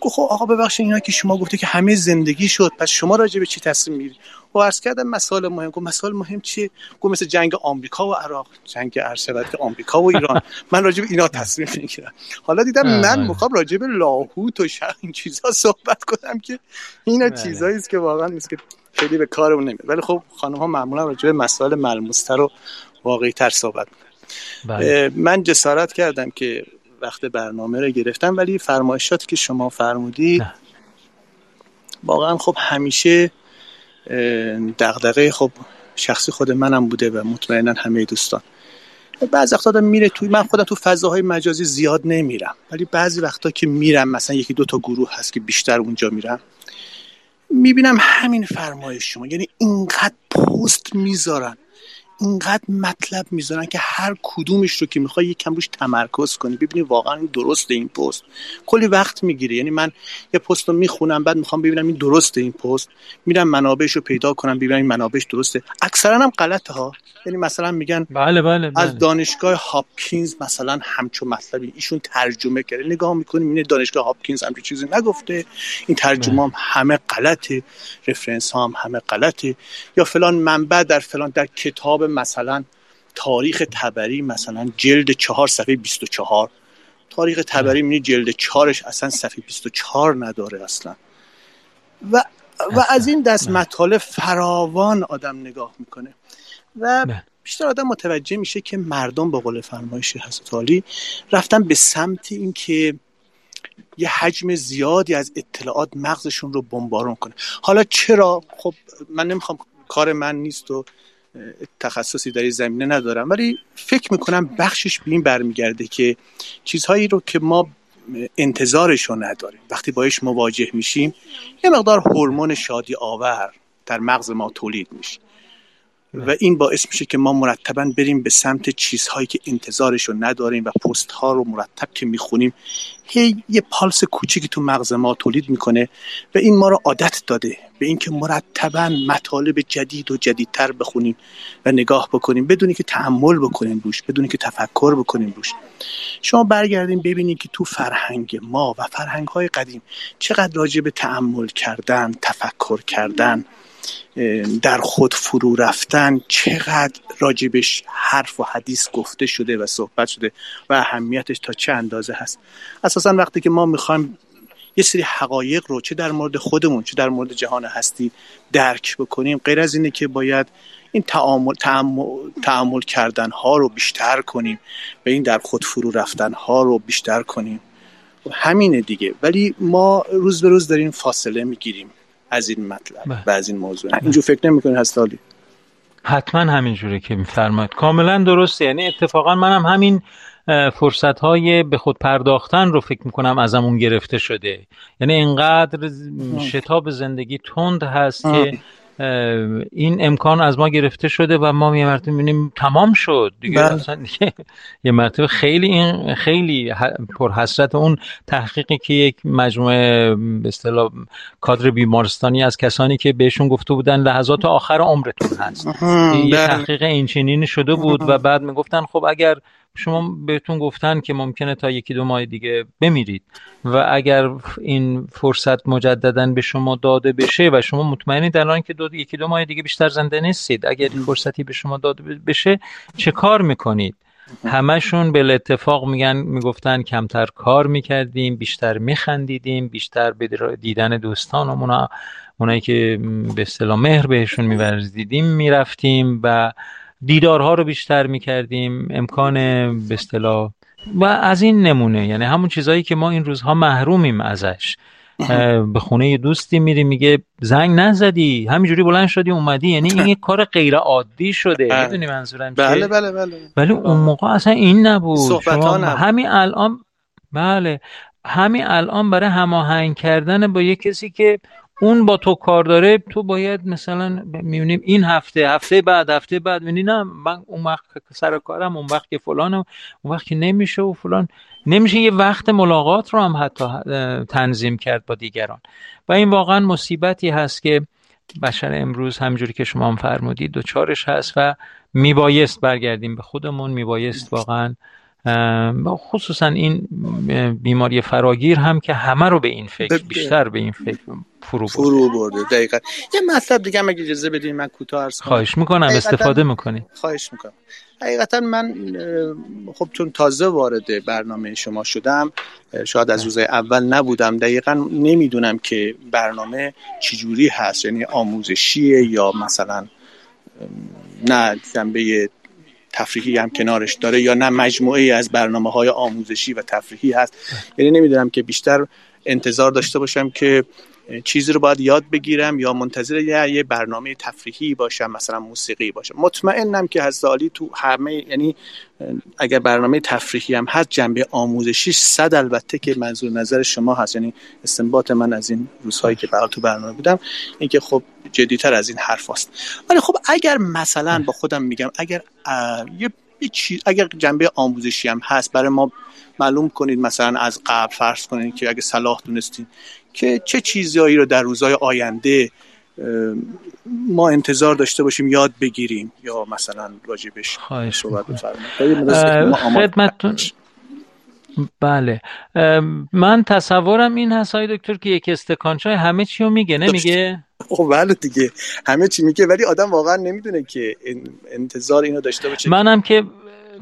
گفت خب آقا ببخشید اینا که شما گفته که همه زندگی شد پس شما راجع به چی تصمیم می‌گیری و عرض کردم مسائل مهم. گفت مسائل مهم چیه؟ گفت مثل جنگ آمریکا و عراق. جنگ عرض شود که آمریکا و ایران. (laughs) من راجع به اینا تصمیم می‌گیرم. حالا دیدم. من می‌خوام راجع به لاهوت و این چیزا صحبت کنم که اینا بله. چیزایی است که واقعا نیست که خیلی به کارمون نمیاد ولی خب خانم ها معمولا راجع به مسائل ملموستر و واقعی تر صحبت بله. اه، من جسارت کردم که وقت برنامه رو گرفتم ولی فرمایشاتی که شما فرمودید نه. واقعا خب همیشه دغدغه خب شخصی خود منم بوده و مطمئنا همه دوستان بعضی وقتا آدم میره توی من خودم تو فضاهای مجازی زیاد نمیرم ولی بعضی وقتا که میرم مثلا یکی دو تا گروه هست که بیشتر اونجا میرم می‌بینم همین فرمایش شما. یعنی اینقدر پست می‌ذارن. اینقدر مطلب می‌ذارن که هر کدومش رو که می‌خوای یکم روش تمرکز کنی. ببینی واقعا این درسته این پست. کلی وقت می‌گیره. یعنی من یه پست رو می‌خونم بعد می‌خوام ببینم این درسته این پست. میرم منابعش رو پیدا کنم ببینم این منابعش درسته. اکثرا هم غلطه ها. یعنی مثلا میگن بله بله بله. از دانشگاه هاپکینز مثلا همچون مطلبی. ایشون ترجمه کرده. نگاه می‌کنیم اینه دانشگاه هاپکینز همچون چیزی نگفته. این ترجمه هم همه غلطه. رفرنس ها هم همه غلطه. یا فلان منبع در فلان در کتاب مثلا تاریخ تبری مثلا جلد چهار صفحه 24 تاریخ تبری می‌بینی جلد چهارش اصلا صفحه 24 نداره اصلا. و و از این دست. مطالب فراوان آدم نگاه می‌کنه. و. بیشتر آدم متوجه میشه که مردم به قول فرمایش حضرت عالی رفتن به سمت اینکه یه حجم زیادی از اطلاعات مغزشون رو بمبارون کنه. حالا چرا؟ خب من نمی‌خوام کار من نیست و تخصصی در این زمینه ندارم ولی فکر می‌کنم بخشش به این برمیگرده که چیزهایی رو که ما انتظارش رو نداریم. وقتی باش مواجه میشیم یه مقدار هورمون شادی آور در مغز ما تولید میشه. و این باعث میشه که ما مرتبا بریم به سمت چیزهایی که انتظارش رو نداریم و پست ها رو مرتب که می‌خونیم هی یه پالس کوچیکی تو مغز ما تولید می‌کنه و این ما رو عادت داده به اینکه مرتبا مطالب جدید و جدیدتر بخونیم و نگاه بکنیم بدونی که تحمل بکنیم روش بدونی که تفکر بکنیم روش. شما برگردین ببینید که تو فرهنگ ما و فرهنگ های قدیم چقدر راجع به تحمل کردن تفکر کردن در خود فرو رفتن چقدر راجبش حرف و حدیث گفته شده و صحبت شده و اهمیتش تا چه اندازه هست. اساسا وقتی که ما می‌خوایم یه سری حقایق رو چه در مورد خودمون چه در مورد جهان هستی درک بکنیم غیر از اینه که باید این تعامل, تعامل, کردن ها رو بیشتر کنیم و این در خود فرو رفتن ها رو بیشتر کنیم. همینه دیگه. ولی ما روز به روز داریم فاصله می‌گیریم. از این مطلب بله. و از این موضوع. اینجور فکر نمی‌کنی هست حالی حتما همینجوره که میفرمایید کاملا درسته. یعنی اتفاقا منم همین فرصت های به خود پرداختن رو فکر می‌کنم ازمون گرفته شده. یعنی اینقدر شتاب زندگی تند هست که این امکان از ما گرفته شده و ما یه مرتبه می‌بینیم تمام شد دیگه بله. اصلا دیگه یه مرتبه خیلی این خیلی ح- پرحسرت اون تحقیقی که یک مجموعه به اصطلاح کادر بیمارستانی از کسانی که بهشون گفته بودن لحظات آخر عمرتون هست یه بله. تحقیق این چنینی شده بود و بعد می‌گفتن خب اگر شما بهتون گفتن که ممکنه تا یکی دو ماه دیگه بمیرید و اگر این فرصت مجددا به شما داده بشه و شما مطمئنید الان که دو یکی دو ماه دیگه بیشتر زنده نیستید اگر این فرصتی به شما داده بشه چه کار می‌کنید؟ همشون به اتفاق میگن می‌گفتن کمتر کار می‌کردیم بیشتر میخندیدیم بیشتر به دیدن دوستانمون اونایی که به اصطلاح مهر بهشون میورزیدیم می‌رفتیم و دیدارها رو بیشتر می‌کردیم امکان به اصطلاح و از این نمونه. یعنی همون چیزهایی که ما این روزها محرومیم ازش. به خونه یه دوستی میری میگه زنگ نزدی. همینجوری بلند شدی اومدی. یعنی این یک کار غیر عادی شده. بله. می‌دونی منظورم بله چیه؟ بله بله ولی اون موقع اصلا این نبود. شما نبود. همین الان بله. همین الان برای هماهنگ کردن با یه کسی که اون با تو کار داره تو باید مثلا می‌بینیم این هفته هفته بعد هفته بعد می‌بینی نه من اون وقت سر کارم اون وقت که فلانم اون وقت که نمیشه و فلان. نمیشه یه وقت ملاقات رو هم حتی تنظیم کرد با دیگران. و این واقعا مصیبتی هست که بشر امروز همجوری که شما هم فرمودید دوچارش هست و میبایست برگردیم به خودمون. میبایست واقعا خصوصا این بیماری فراگیر هم که همه رو به این فکر بیشتر به این فکر فرو برد فرو برده دقیقا. یه مطلب دیگه هم اگه اجازه بدین من کوتاه عرض کنم. خواهش می‌کنم استفاده می‌کنید خواهش می‌کنم. حقیقتا من خب چون تازه وارد برنامه شما شدم شاید از روزهای اول نبودم دقیقا نمی‌دونم که برنامه چجوری هست یعنی آموزشیه یا مثلا نه جنبه تفریحی هم کنارش داره یا نه مجموعه ای از برنامه های آموزشی و تفریحی هست. یعنی نمی‌دونم که بیشتر انتظار داشته باشم که چیزی رو باید یاد بگیرم یا منتظر یه, برنامه تفریحی باشم مثلا موسیقی باشم. مطمئنم که حضرت علی تو همه یعنی اگر برنامه تفریحی هم هست جنبه آموزشی صد البته که منظور نظر شما هست. یعنی استنباط من از این روزهایی که برای تو برنامه بودم اینکه خب جدیتر از این حرف هست ولی خب اگر مثلا با خودم میگم اگر یه چیز اگر جنبه آموزشی هم هست برای ما معلوم کنید مثلا از قبل فرض کنید که اگه صلاح دونستین که چه چیزهایی رو در روزهای آینده ما انتظار داشته باشیم یاد بگیریم یا مثلا راجبش صحبت بفرمایید. خدمتتون بله. من تصورم این هست های دکتر که یک استکان چای همه چی رو میگه نمیگه؟ خب بله دیگه. همه چی میگه ولی آدم واقعا نمی‌دونه که ان- انتظار اینو داشته باشه. منم که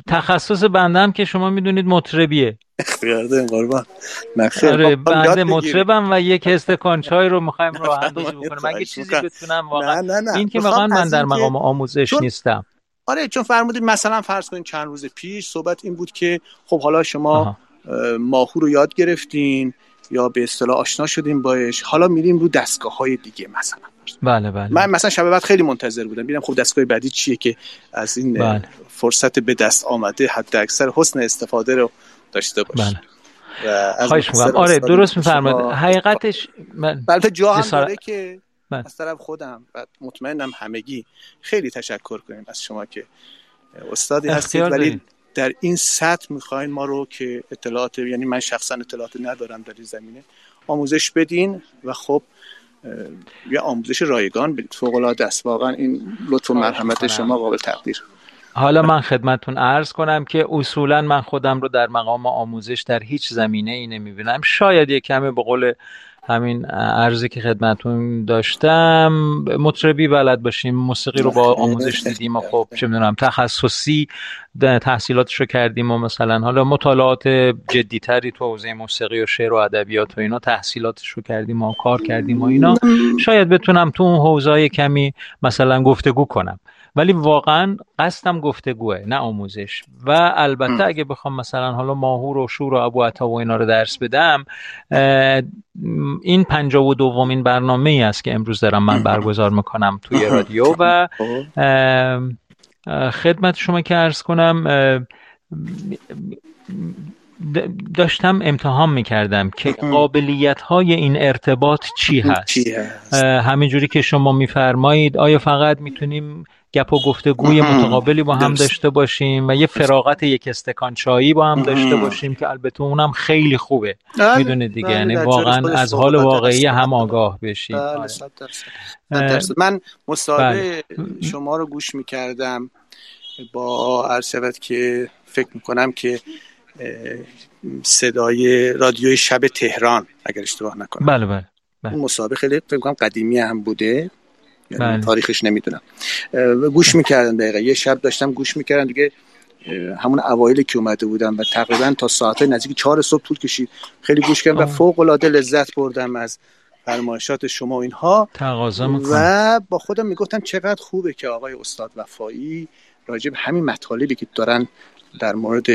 تخصص بندم که شما می‌دونید مطربیه. اختیار قربان. نه خیر آره بنده. مطربم و یک (laughs) استکان چای رو می‌خوایم راه اندازی بکنیم اگه چیزی. بتونم واقعا. نه نه نه. این که واقعا من در مقام آموزش چون- نیستم. آره چون فرمودید مثلا فرض کنید چند روز پیش صحبت این بود که خب حالا شما ماهو رو یاد گرفتین یا به اصطلاح آشنا شدیم باش. حالا میریم رو دستگاه های دیگه مثلا. بله بله. من مثلا شب بعد خیلی منتظر بودم. ببینم خب دستگاه بعدی چیه که از این بله. فرصت به دست آمده حد اکثر حسن استفاده رو داشته باش بله. خواهش می‌کنم. آره درست شما- میفرمایید حقیقتش من البته جا هم داره که بله. از طرف خودم و مطمئنم همگی خیلی تشکر کنیم از شما که استادی هستید. ولی دارید. در این سطح می‌خواین ما رو که اطلاعات یعنی من شخصا اطلاعات ندارم در این زمینه آموزش بدین و خب یه آموزش رایگان فوق العاده است. واقعا این لطف و مرحمت. شما قابل تقدیر. حالا من خدمتون عرض کنم که اصولا من خودم رو در مقام آموزش در هیچ زمینه ای نمی‌بینم. شاید یک کمی به قول همین عرضی که خدمتون داشتم. مطربی بلد باشیم. موسیقی رو با آموزش دیدیم و خب چه می‌دونم تخصصی تحصیلاتش رو کردیم و مثلا حالا مطالعات جدیتری تو حوزه موسیقی و شعر و ادبیات و اینا تحصیلاتش رو کردیم و کار کردیم و اینا. شاید بتونم تو اون حوزه کمی مثلا گفتگو کنم. ولی واقعا قصدم گفتگوه نه آموزش. و البته اگه بخوام مثلا حالا ماهور و شور و ابو عطا و اینا رو درس بدم این پنجاه و دومین برنامه ای است که امروز دارم من برگزار می‌کنم توی رادیو و خب. خدمت شما که عرض کنم داشتم امتحان می‌کردم که قابلیت های این ارتباط چی هست, چی هست؟ همینجوری که شما میفرمایید آیا فقط می‌تونیم گپ و گفتگوی متقابلی با هم داشته باشیم و یه فراغت یک استکان چایی با هم داشته باشیم که البته اونم خیلی خوبه. بله، می‌دونه دیگه بله، یعنی واقعا از حال واقعی. هم آگاه بشیم. بله، آره. من مصاحبه. شما رو گوش می‌کردم با عرض شود که فکر می‌کنم که صدای رادیوی شب تهران اگر اشتباه نکنم. بله بله بله. اون مصاحبه خیلی فکر کنم قدیمی هم بوده. یعنی بله. تاریخش نمی‌دونم. و گوش می‌کردم دقیقا. یه شب داشتم گوش می‌کردم دیگه همون اوایلی که اومده بودم و تقریبا تا ساعت نزدیک چهار صبح طول کشید. خیلی گوش کردم و. فوق العاده لذت بردم از فرمایشات شما و اینها. تقاضا و با خودم می‌گفتم چقدر خوبه که آقای استاد وفایی راجع به همین مطالبی که دارن در مورد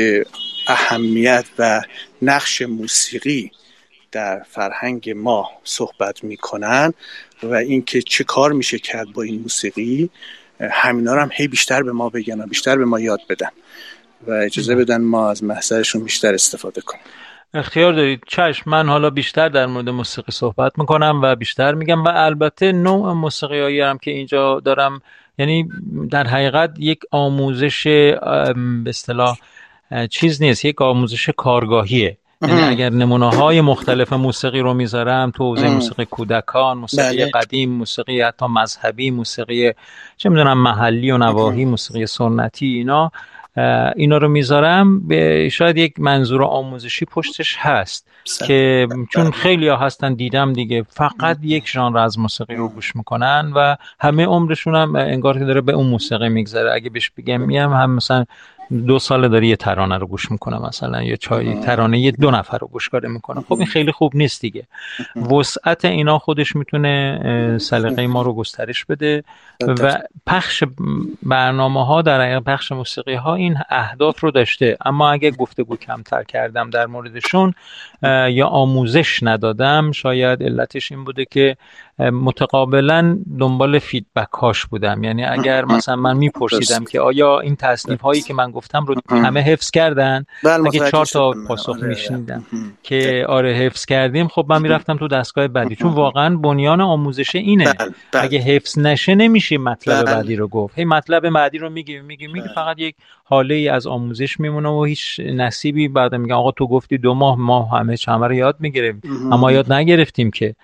اهمیت و نقش موسیقی در فرهنگ ما صحبت می‌کنن و اینکه چه کار میشه کرد با این موسیقی همینا رو هم هی بیشتر به ما بگن و بیشتر به ما یاد بدن و اجازه بدن ما از محضرشون بیشتر استفاده کنیم. اختیار دارید. چشم من حالا بیشتر در مورد موسیقی صحبت می‌کنم و بیشتر میگم و البته نوع موسیقی هایی هم که اینجا دارم یعنی در حقیقت یک آموزش به اصطلاح چیز نیست. یک آموزش کارگاهیه. یعنی. اگر نمونه های مختلف موسیقی رو می‌ذارم تو حوزه. موسیقی کودکان موسیقی بله. قدیم موسیقی حتی مذهبی موسیقی چه می‌دونم محلی و نواحی موسیقی سنتی اینا اینا رو می‌ذارم به شاید یک منظور آموزشی پشتش هست صد. که چون بله. خیلی ها هستن دیدم دیگه فقط یک ژانر از موسیقی رو گوش می‌کنن و همه عمرشون هم انگار که داره به اون موسیقی میگذره اگه بهش بگم میم هم مثلا دو سال داره یه ترانه رو گوش می‌کنه مثلا یا چای ترانه یه دو نفر رو گوش کاره می‌کنه. خب این خیلی خوب نیست دیگه. وسعت اینا خودش می‌تونه سلیقه ما رو گسترش بده و پخش برنامه ها در پخش موسیقی ها این اهداف رو داشته. اما اگه گفتگو کمتر کردم در موردشون یا آموزش ندادم شاید علتش این بوده که متقابلا دنبال فیدبک هاش بودم. یعنی اگر مثلا من میپرسیدم که آیا این تصنیف هایی که من گفتم رو همه حفظ کردن؟ بله، اگه چهار تا شدم. پاسخ آره. میشنیدم. که آره حفظ کردیم خب من می‌رفتم تو دستگاه بعدی. چون واقعا بنیان آموزش اینه. بله، بله. اگه حفظ نشه نمیشه مطلب. بعدی رو گفت. هی مطلب بعدی رو میگی میگی میگی فقط یک حاله ای از آموزش میمونه و هیچ نصیبی بعد میگن آقا تو گفتی دو ماه ما همه همه رو یاد می‌گیریم. اما یاد نگرفتیم که.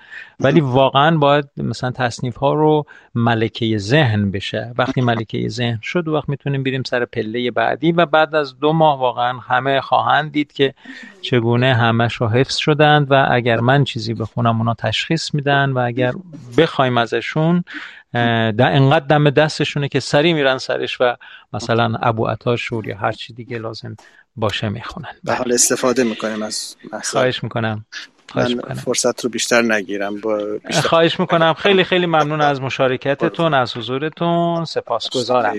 ولی واقعا باید مثلا تصنیف ها رو ملکه ذهن بشه. وقتی ملکه ذهن شد وقت می‌تونیم بریم سر پله بعدی و بعد از دو ماه واقعا همه خواهند دید که چگونه همش رو حفظ شدند و اگر من چیزی بخونم اونا تشخیص میدن و اگر بخوایم ازشون در انقدر دم دستشونه که سری میرن سرش و مثلا ابو عطاشور یا هر چی دیگه لازم باشه می‌خونن. به حال استفاده می‌کنیم از خواهش می‌کنم. خواهش من می‌کنم. فرصت رو بیشتر نگیرم با بیشتر خواهش می‌کنم. خیلی خیلی ممنون از مشارکتتون از حضورتون. سپاسگزارم.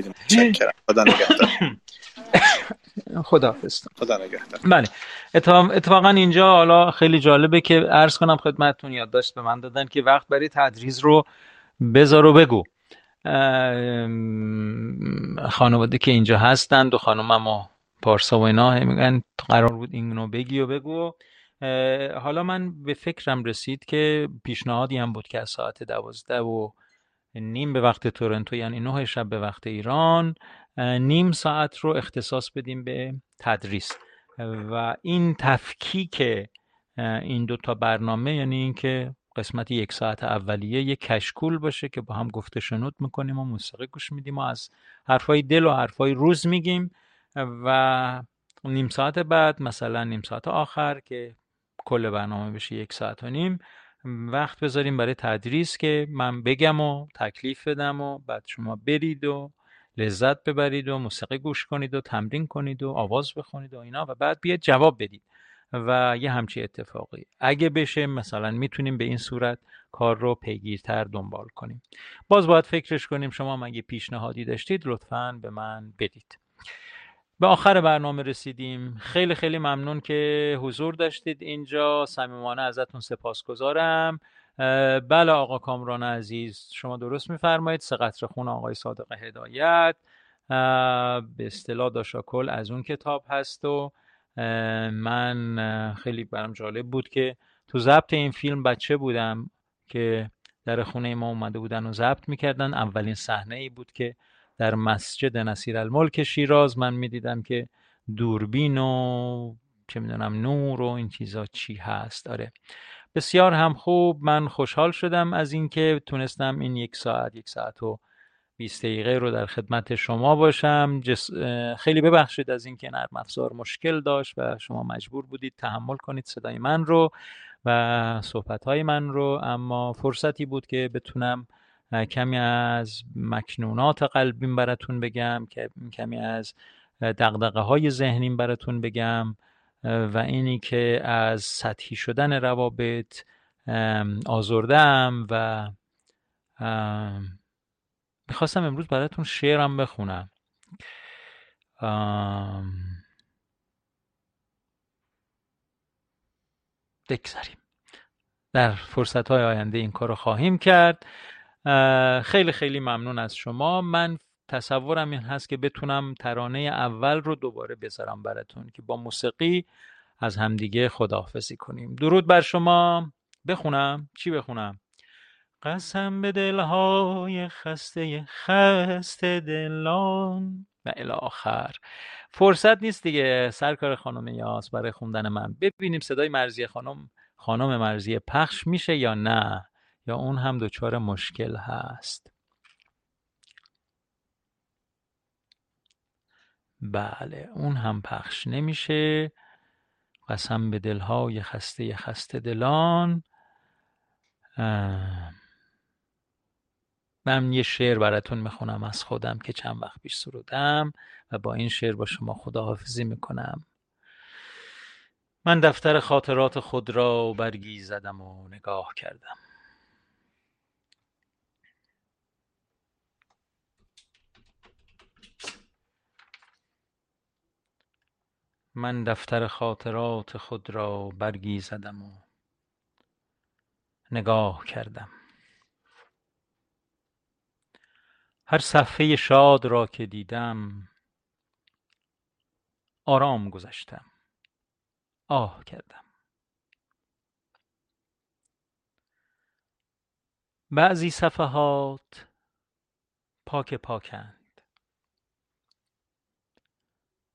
خدا نگهدار. (coughs) خداحافظ. خدا نگهدار. بله. اتفاق- اتفاقا اینجا حالا خیلی جالبه که عرض کنم خدمتتون یادداشت به من دادن که وقت برای تدریس رو بذار و بگو. خانواده که اینجا هستند و خانومم و پارسا و اینا میگن قرار بود اینو بگی و بگو. حالا من به فکرم رسید که پیشنهادی هم بود که از ساعت دوازده و نیم به وقت تورنتو یعنی نه شب به وقت ایران نیم ساعت رو اختصاص بدیم به تدریس. و این تفکیک این دو تا برنامه یعنی اینکه قسمت یک ساعت اولیه یک کشکول باشه که با هم گفته شنود می‌کنیم و موسیقی گوش میدیم و از حرفای دل و حرفای روز میگیم. و نیم ساعت بعد مثلا نیم ساعت آخر که کل برنامه بشه یک ساعت و نیم وقت بذاریم برای تدریس که من بگم و تکلیف بدم و بعد شما برید و لذت ببرید و موسیقی گوش کنید و تمرین کنید و آواز بخونید و اینا و بعد بیاد جواب بدید. و یه همچی اتفاقی. اگه بشه مثلا می‌تونیم به این صورت کار رو پیگیرتر دنبال کنیم. باز باید فکرش کنیم شما هم اگه پیشنهادی داشتید لطفا به من بدید. به آخر برنامه رسیدیم. خیلی خیلی ممنون که حضور داشتید اینجا. صمیمانه ازتون سپاسگزارم. بله آقا کامران عزیز شما درست میفرمایید. سه قطره خون آقای صادق هدایت. به اصطلاح داشاکل از اون کتاب هست و من خیلی برام جالب بود که تو ضبط این فیلم بچه بودم که در خونه ما اومده بودن و ضبط می‌کردن. اولین صحنه ای بود که در مسجد نصیر الملک شیراز من می‌دیدم که دوربین و چه می‌دونم نور و این چیزا چی هست. آره. بسیار هم خوب. من خوشحال شدم از اینکه تونستم این یک ساعت یک ساعت و 20 دقیقه رو در خدمت شما باشم. خیلی ببخشید از اینکه نرم افزار مشکل داشت و شما مجبور بودید تحمل کنید صدای من رو و صحبت های من رو. اما فرصتی بود که بتونم کمی از مکنونات قلبیم براتون بگم کمی از دقدقه های ذهنیم براتون بگم و اینی که از سطحی شدن روابط آزردم و می‌خواستم امروز براتون شعرم بخونم. بگذاریم. در فرصت های آینده این کار رو خواهیم کرد. خیلی خیلی ممنون از شما. من تصورم این هست که بتونم ترانه اول رو دوباره بذارم براتون که با موسیقی از همدیگه خداحافظی کنیم. درود بر شما. بخونم. چی بخونم؟ قسم به دلهای خسته خسته دلان. و آخر. فرصت نیست دیگه. سرکار خانم یاس برای خوندن من. ببینیم صدای مرزی خانم خانم مرزی پخش میشه یا نه یا اون هم دچار مشکل هست. بله اون هم پخش نمیشه. قسم به دلهای خسته خسته دلان. من یه شعر براتون می‌خونم از خودم که چند وقت پیش سرودم و با این شعر با شما خداحافظی می‌کنم. من دفتر خاطرات خود را برگی زدم و نگاه کردم. من دفتر خاطرات خود را برگی زدم و نگاه کردم. هر صفحه شاد را که دیدم آرام گذشتم. آه کردم. بعضی صفحات پاک پاکند.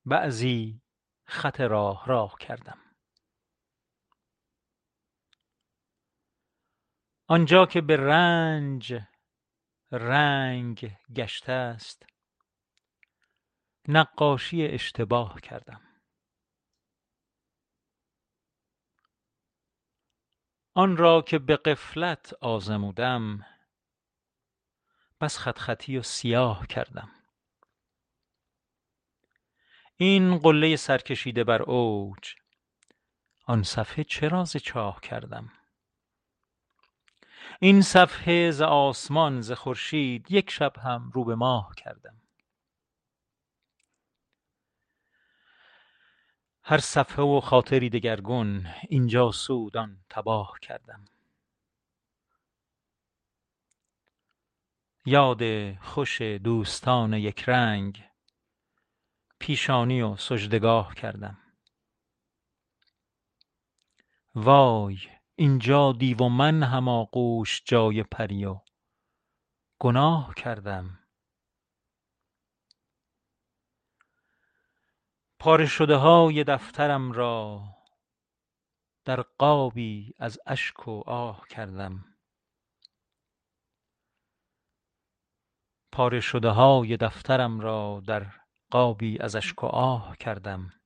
بعضی خط راه راه کردم. آنجا که به رنج رنگ گشته است. نقاشی اشتباه کردم. آن را که به قفلت آزمودم بس خط خطی و سیاه کردم. این قله سرکشیده بر اوج آن صفحه چرا چاه کردم؟ این صفحه ز آسمان ز خورشید یک شب هم رو به ماه کردم. هر صفحه و خاطری دگرگون اینجا سودان تباه کردم. یاد خوش دوستان یک رنگ پیشانی و سجدگاه کردم. وای اینجا دیو و من هم آغوش جای پری و گناه کردم. پاره شده های دفترم را در قابی از اشک و آه کردم. پاره شده های دفترم را در قابی از اشک و آه کردم.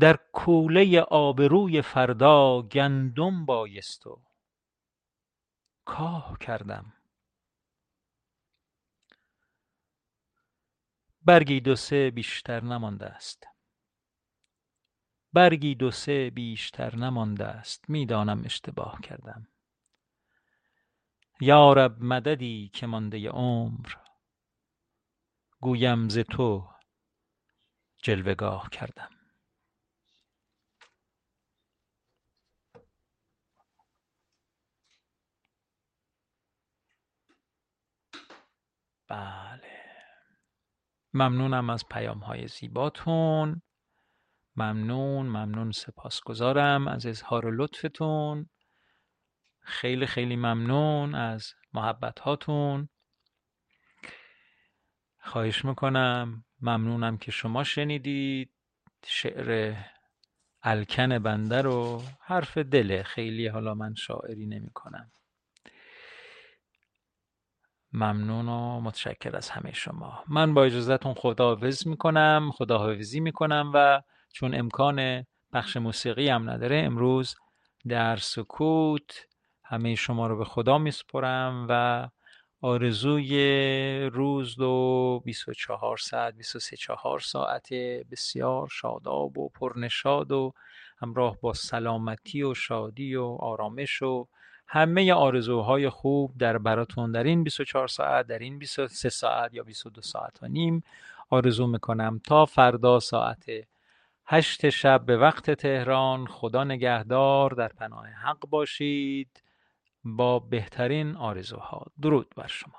در کوله آبروی فردا گندم بایست و کاه کردم. برگی دو سه بیشتر نمانده است. برگی دو سه بیشتر نمانده است. می‌دانم اشتباه کردم. یارب مددی که مانده عمر. گویم ز تو جلوگاه کردم. بله. ممنونم از پیام های زیباتون. ممنون ممنون سپاسگزارم. از اظهار لطفتون. خیلی خیلی ممنون از محبت هاتون خواهش می‌کنم. ممنونم که شما شنیدید. شعر الکن بنده رو. حرف دله خیلی حالا من شاعری نمی کنم ممنون و متشکر از همه شما. من با اجازهتون خداحافظ می‌کنم خداحافظی می‌کنم و چون امکان بخش موسیقی هم نداره امروز در سکوت همه شما رو به خدا میسپرم و آرزوی روز و 24 ساعت 23 4 ساعت بسیار شاداب و پرنشاد و همراه با سلامتی و شادی و آرامش و همه آرزوهای خوب در براتون در این 24 ساعت در این 23 ساعت یا 22 ساعت و نیم آرزو می‌کنم. تا فردا ساعت هشت شب به وقت تهران. خدا نگهدار. در پناه حق باشید. با بهترین آرزوها. درود بر شما.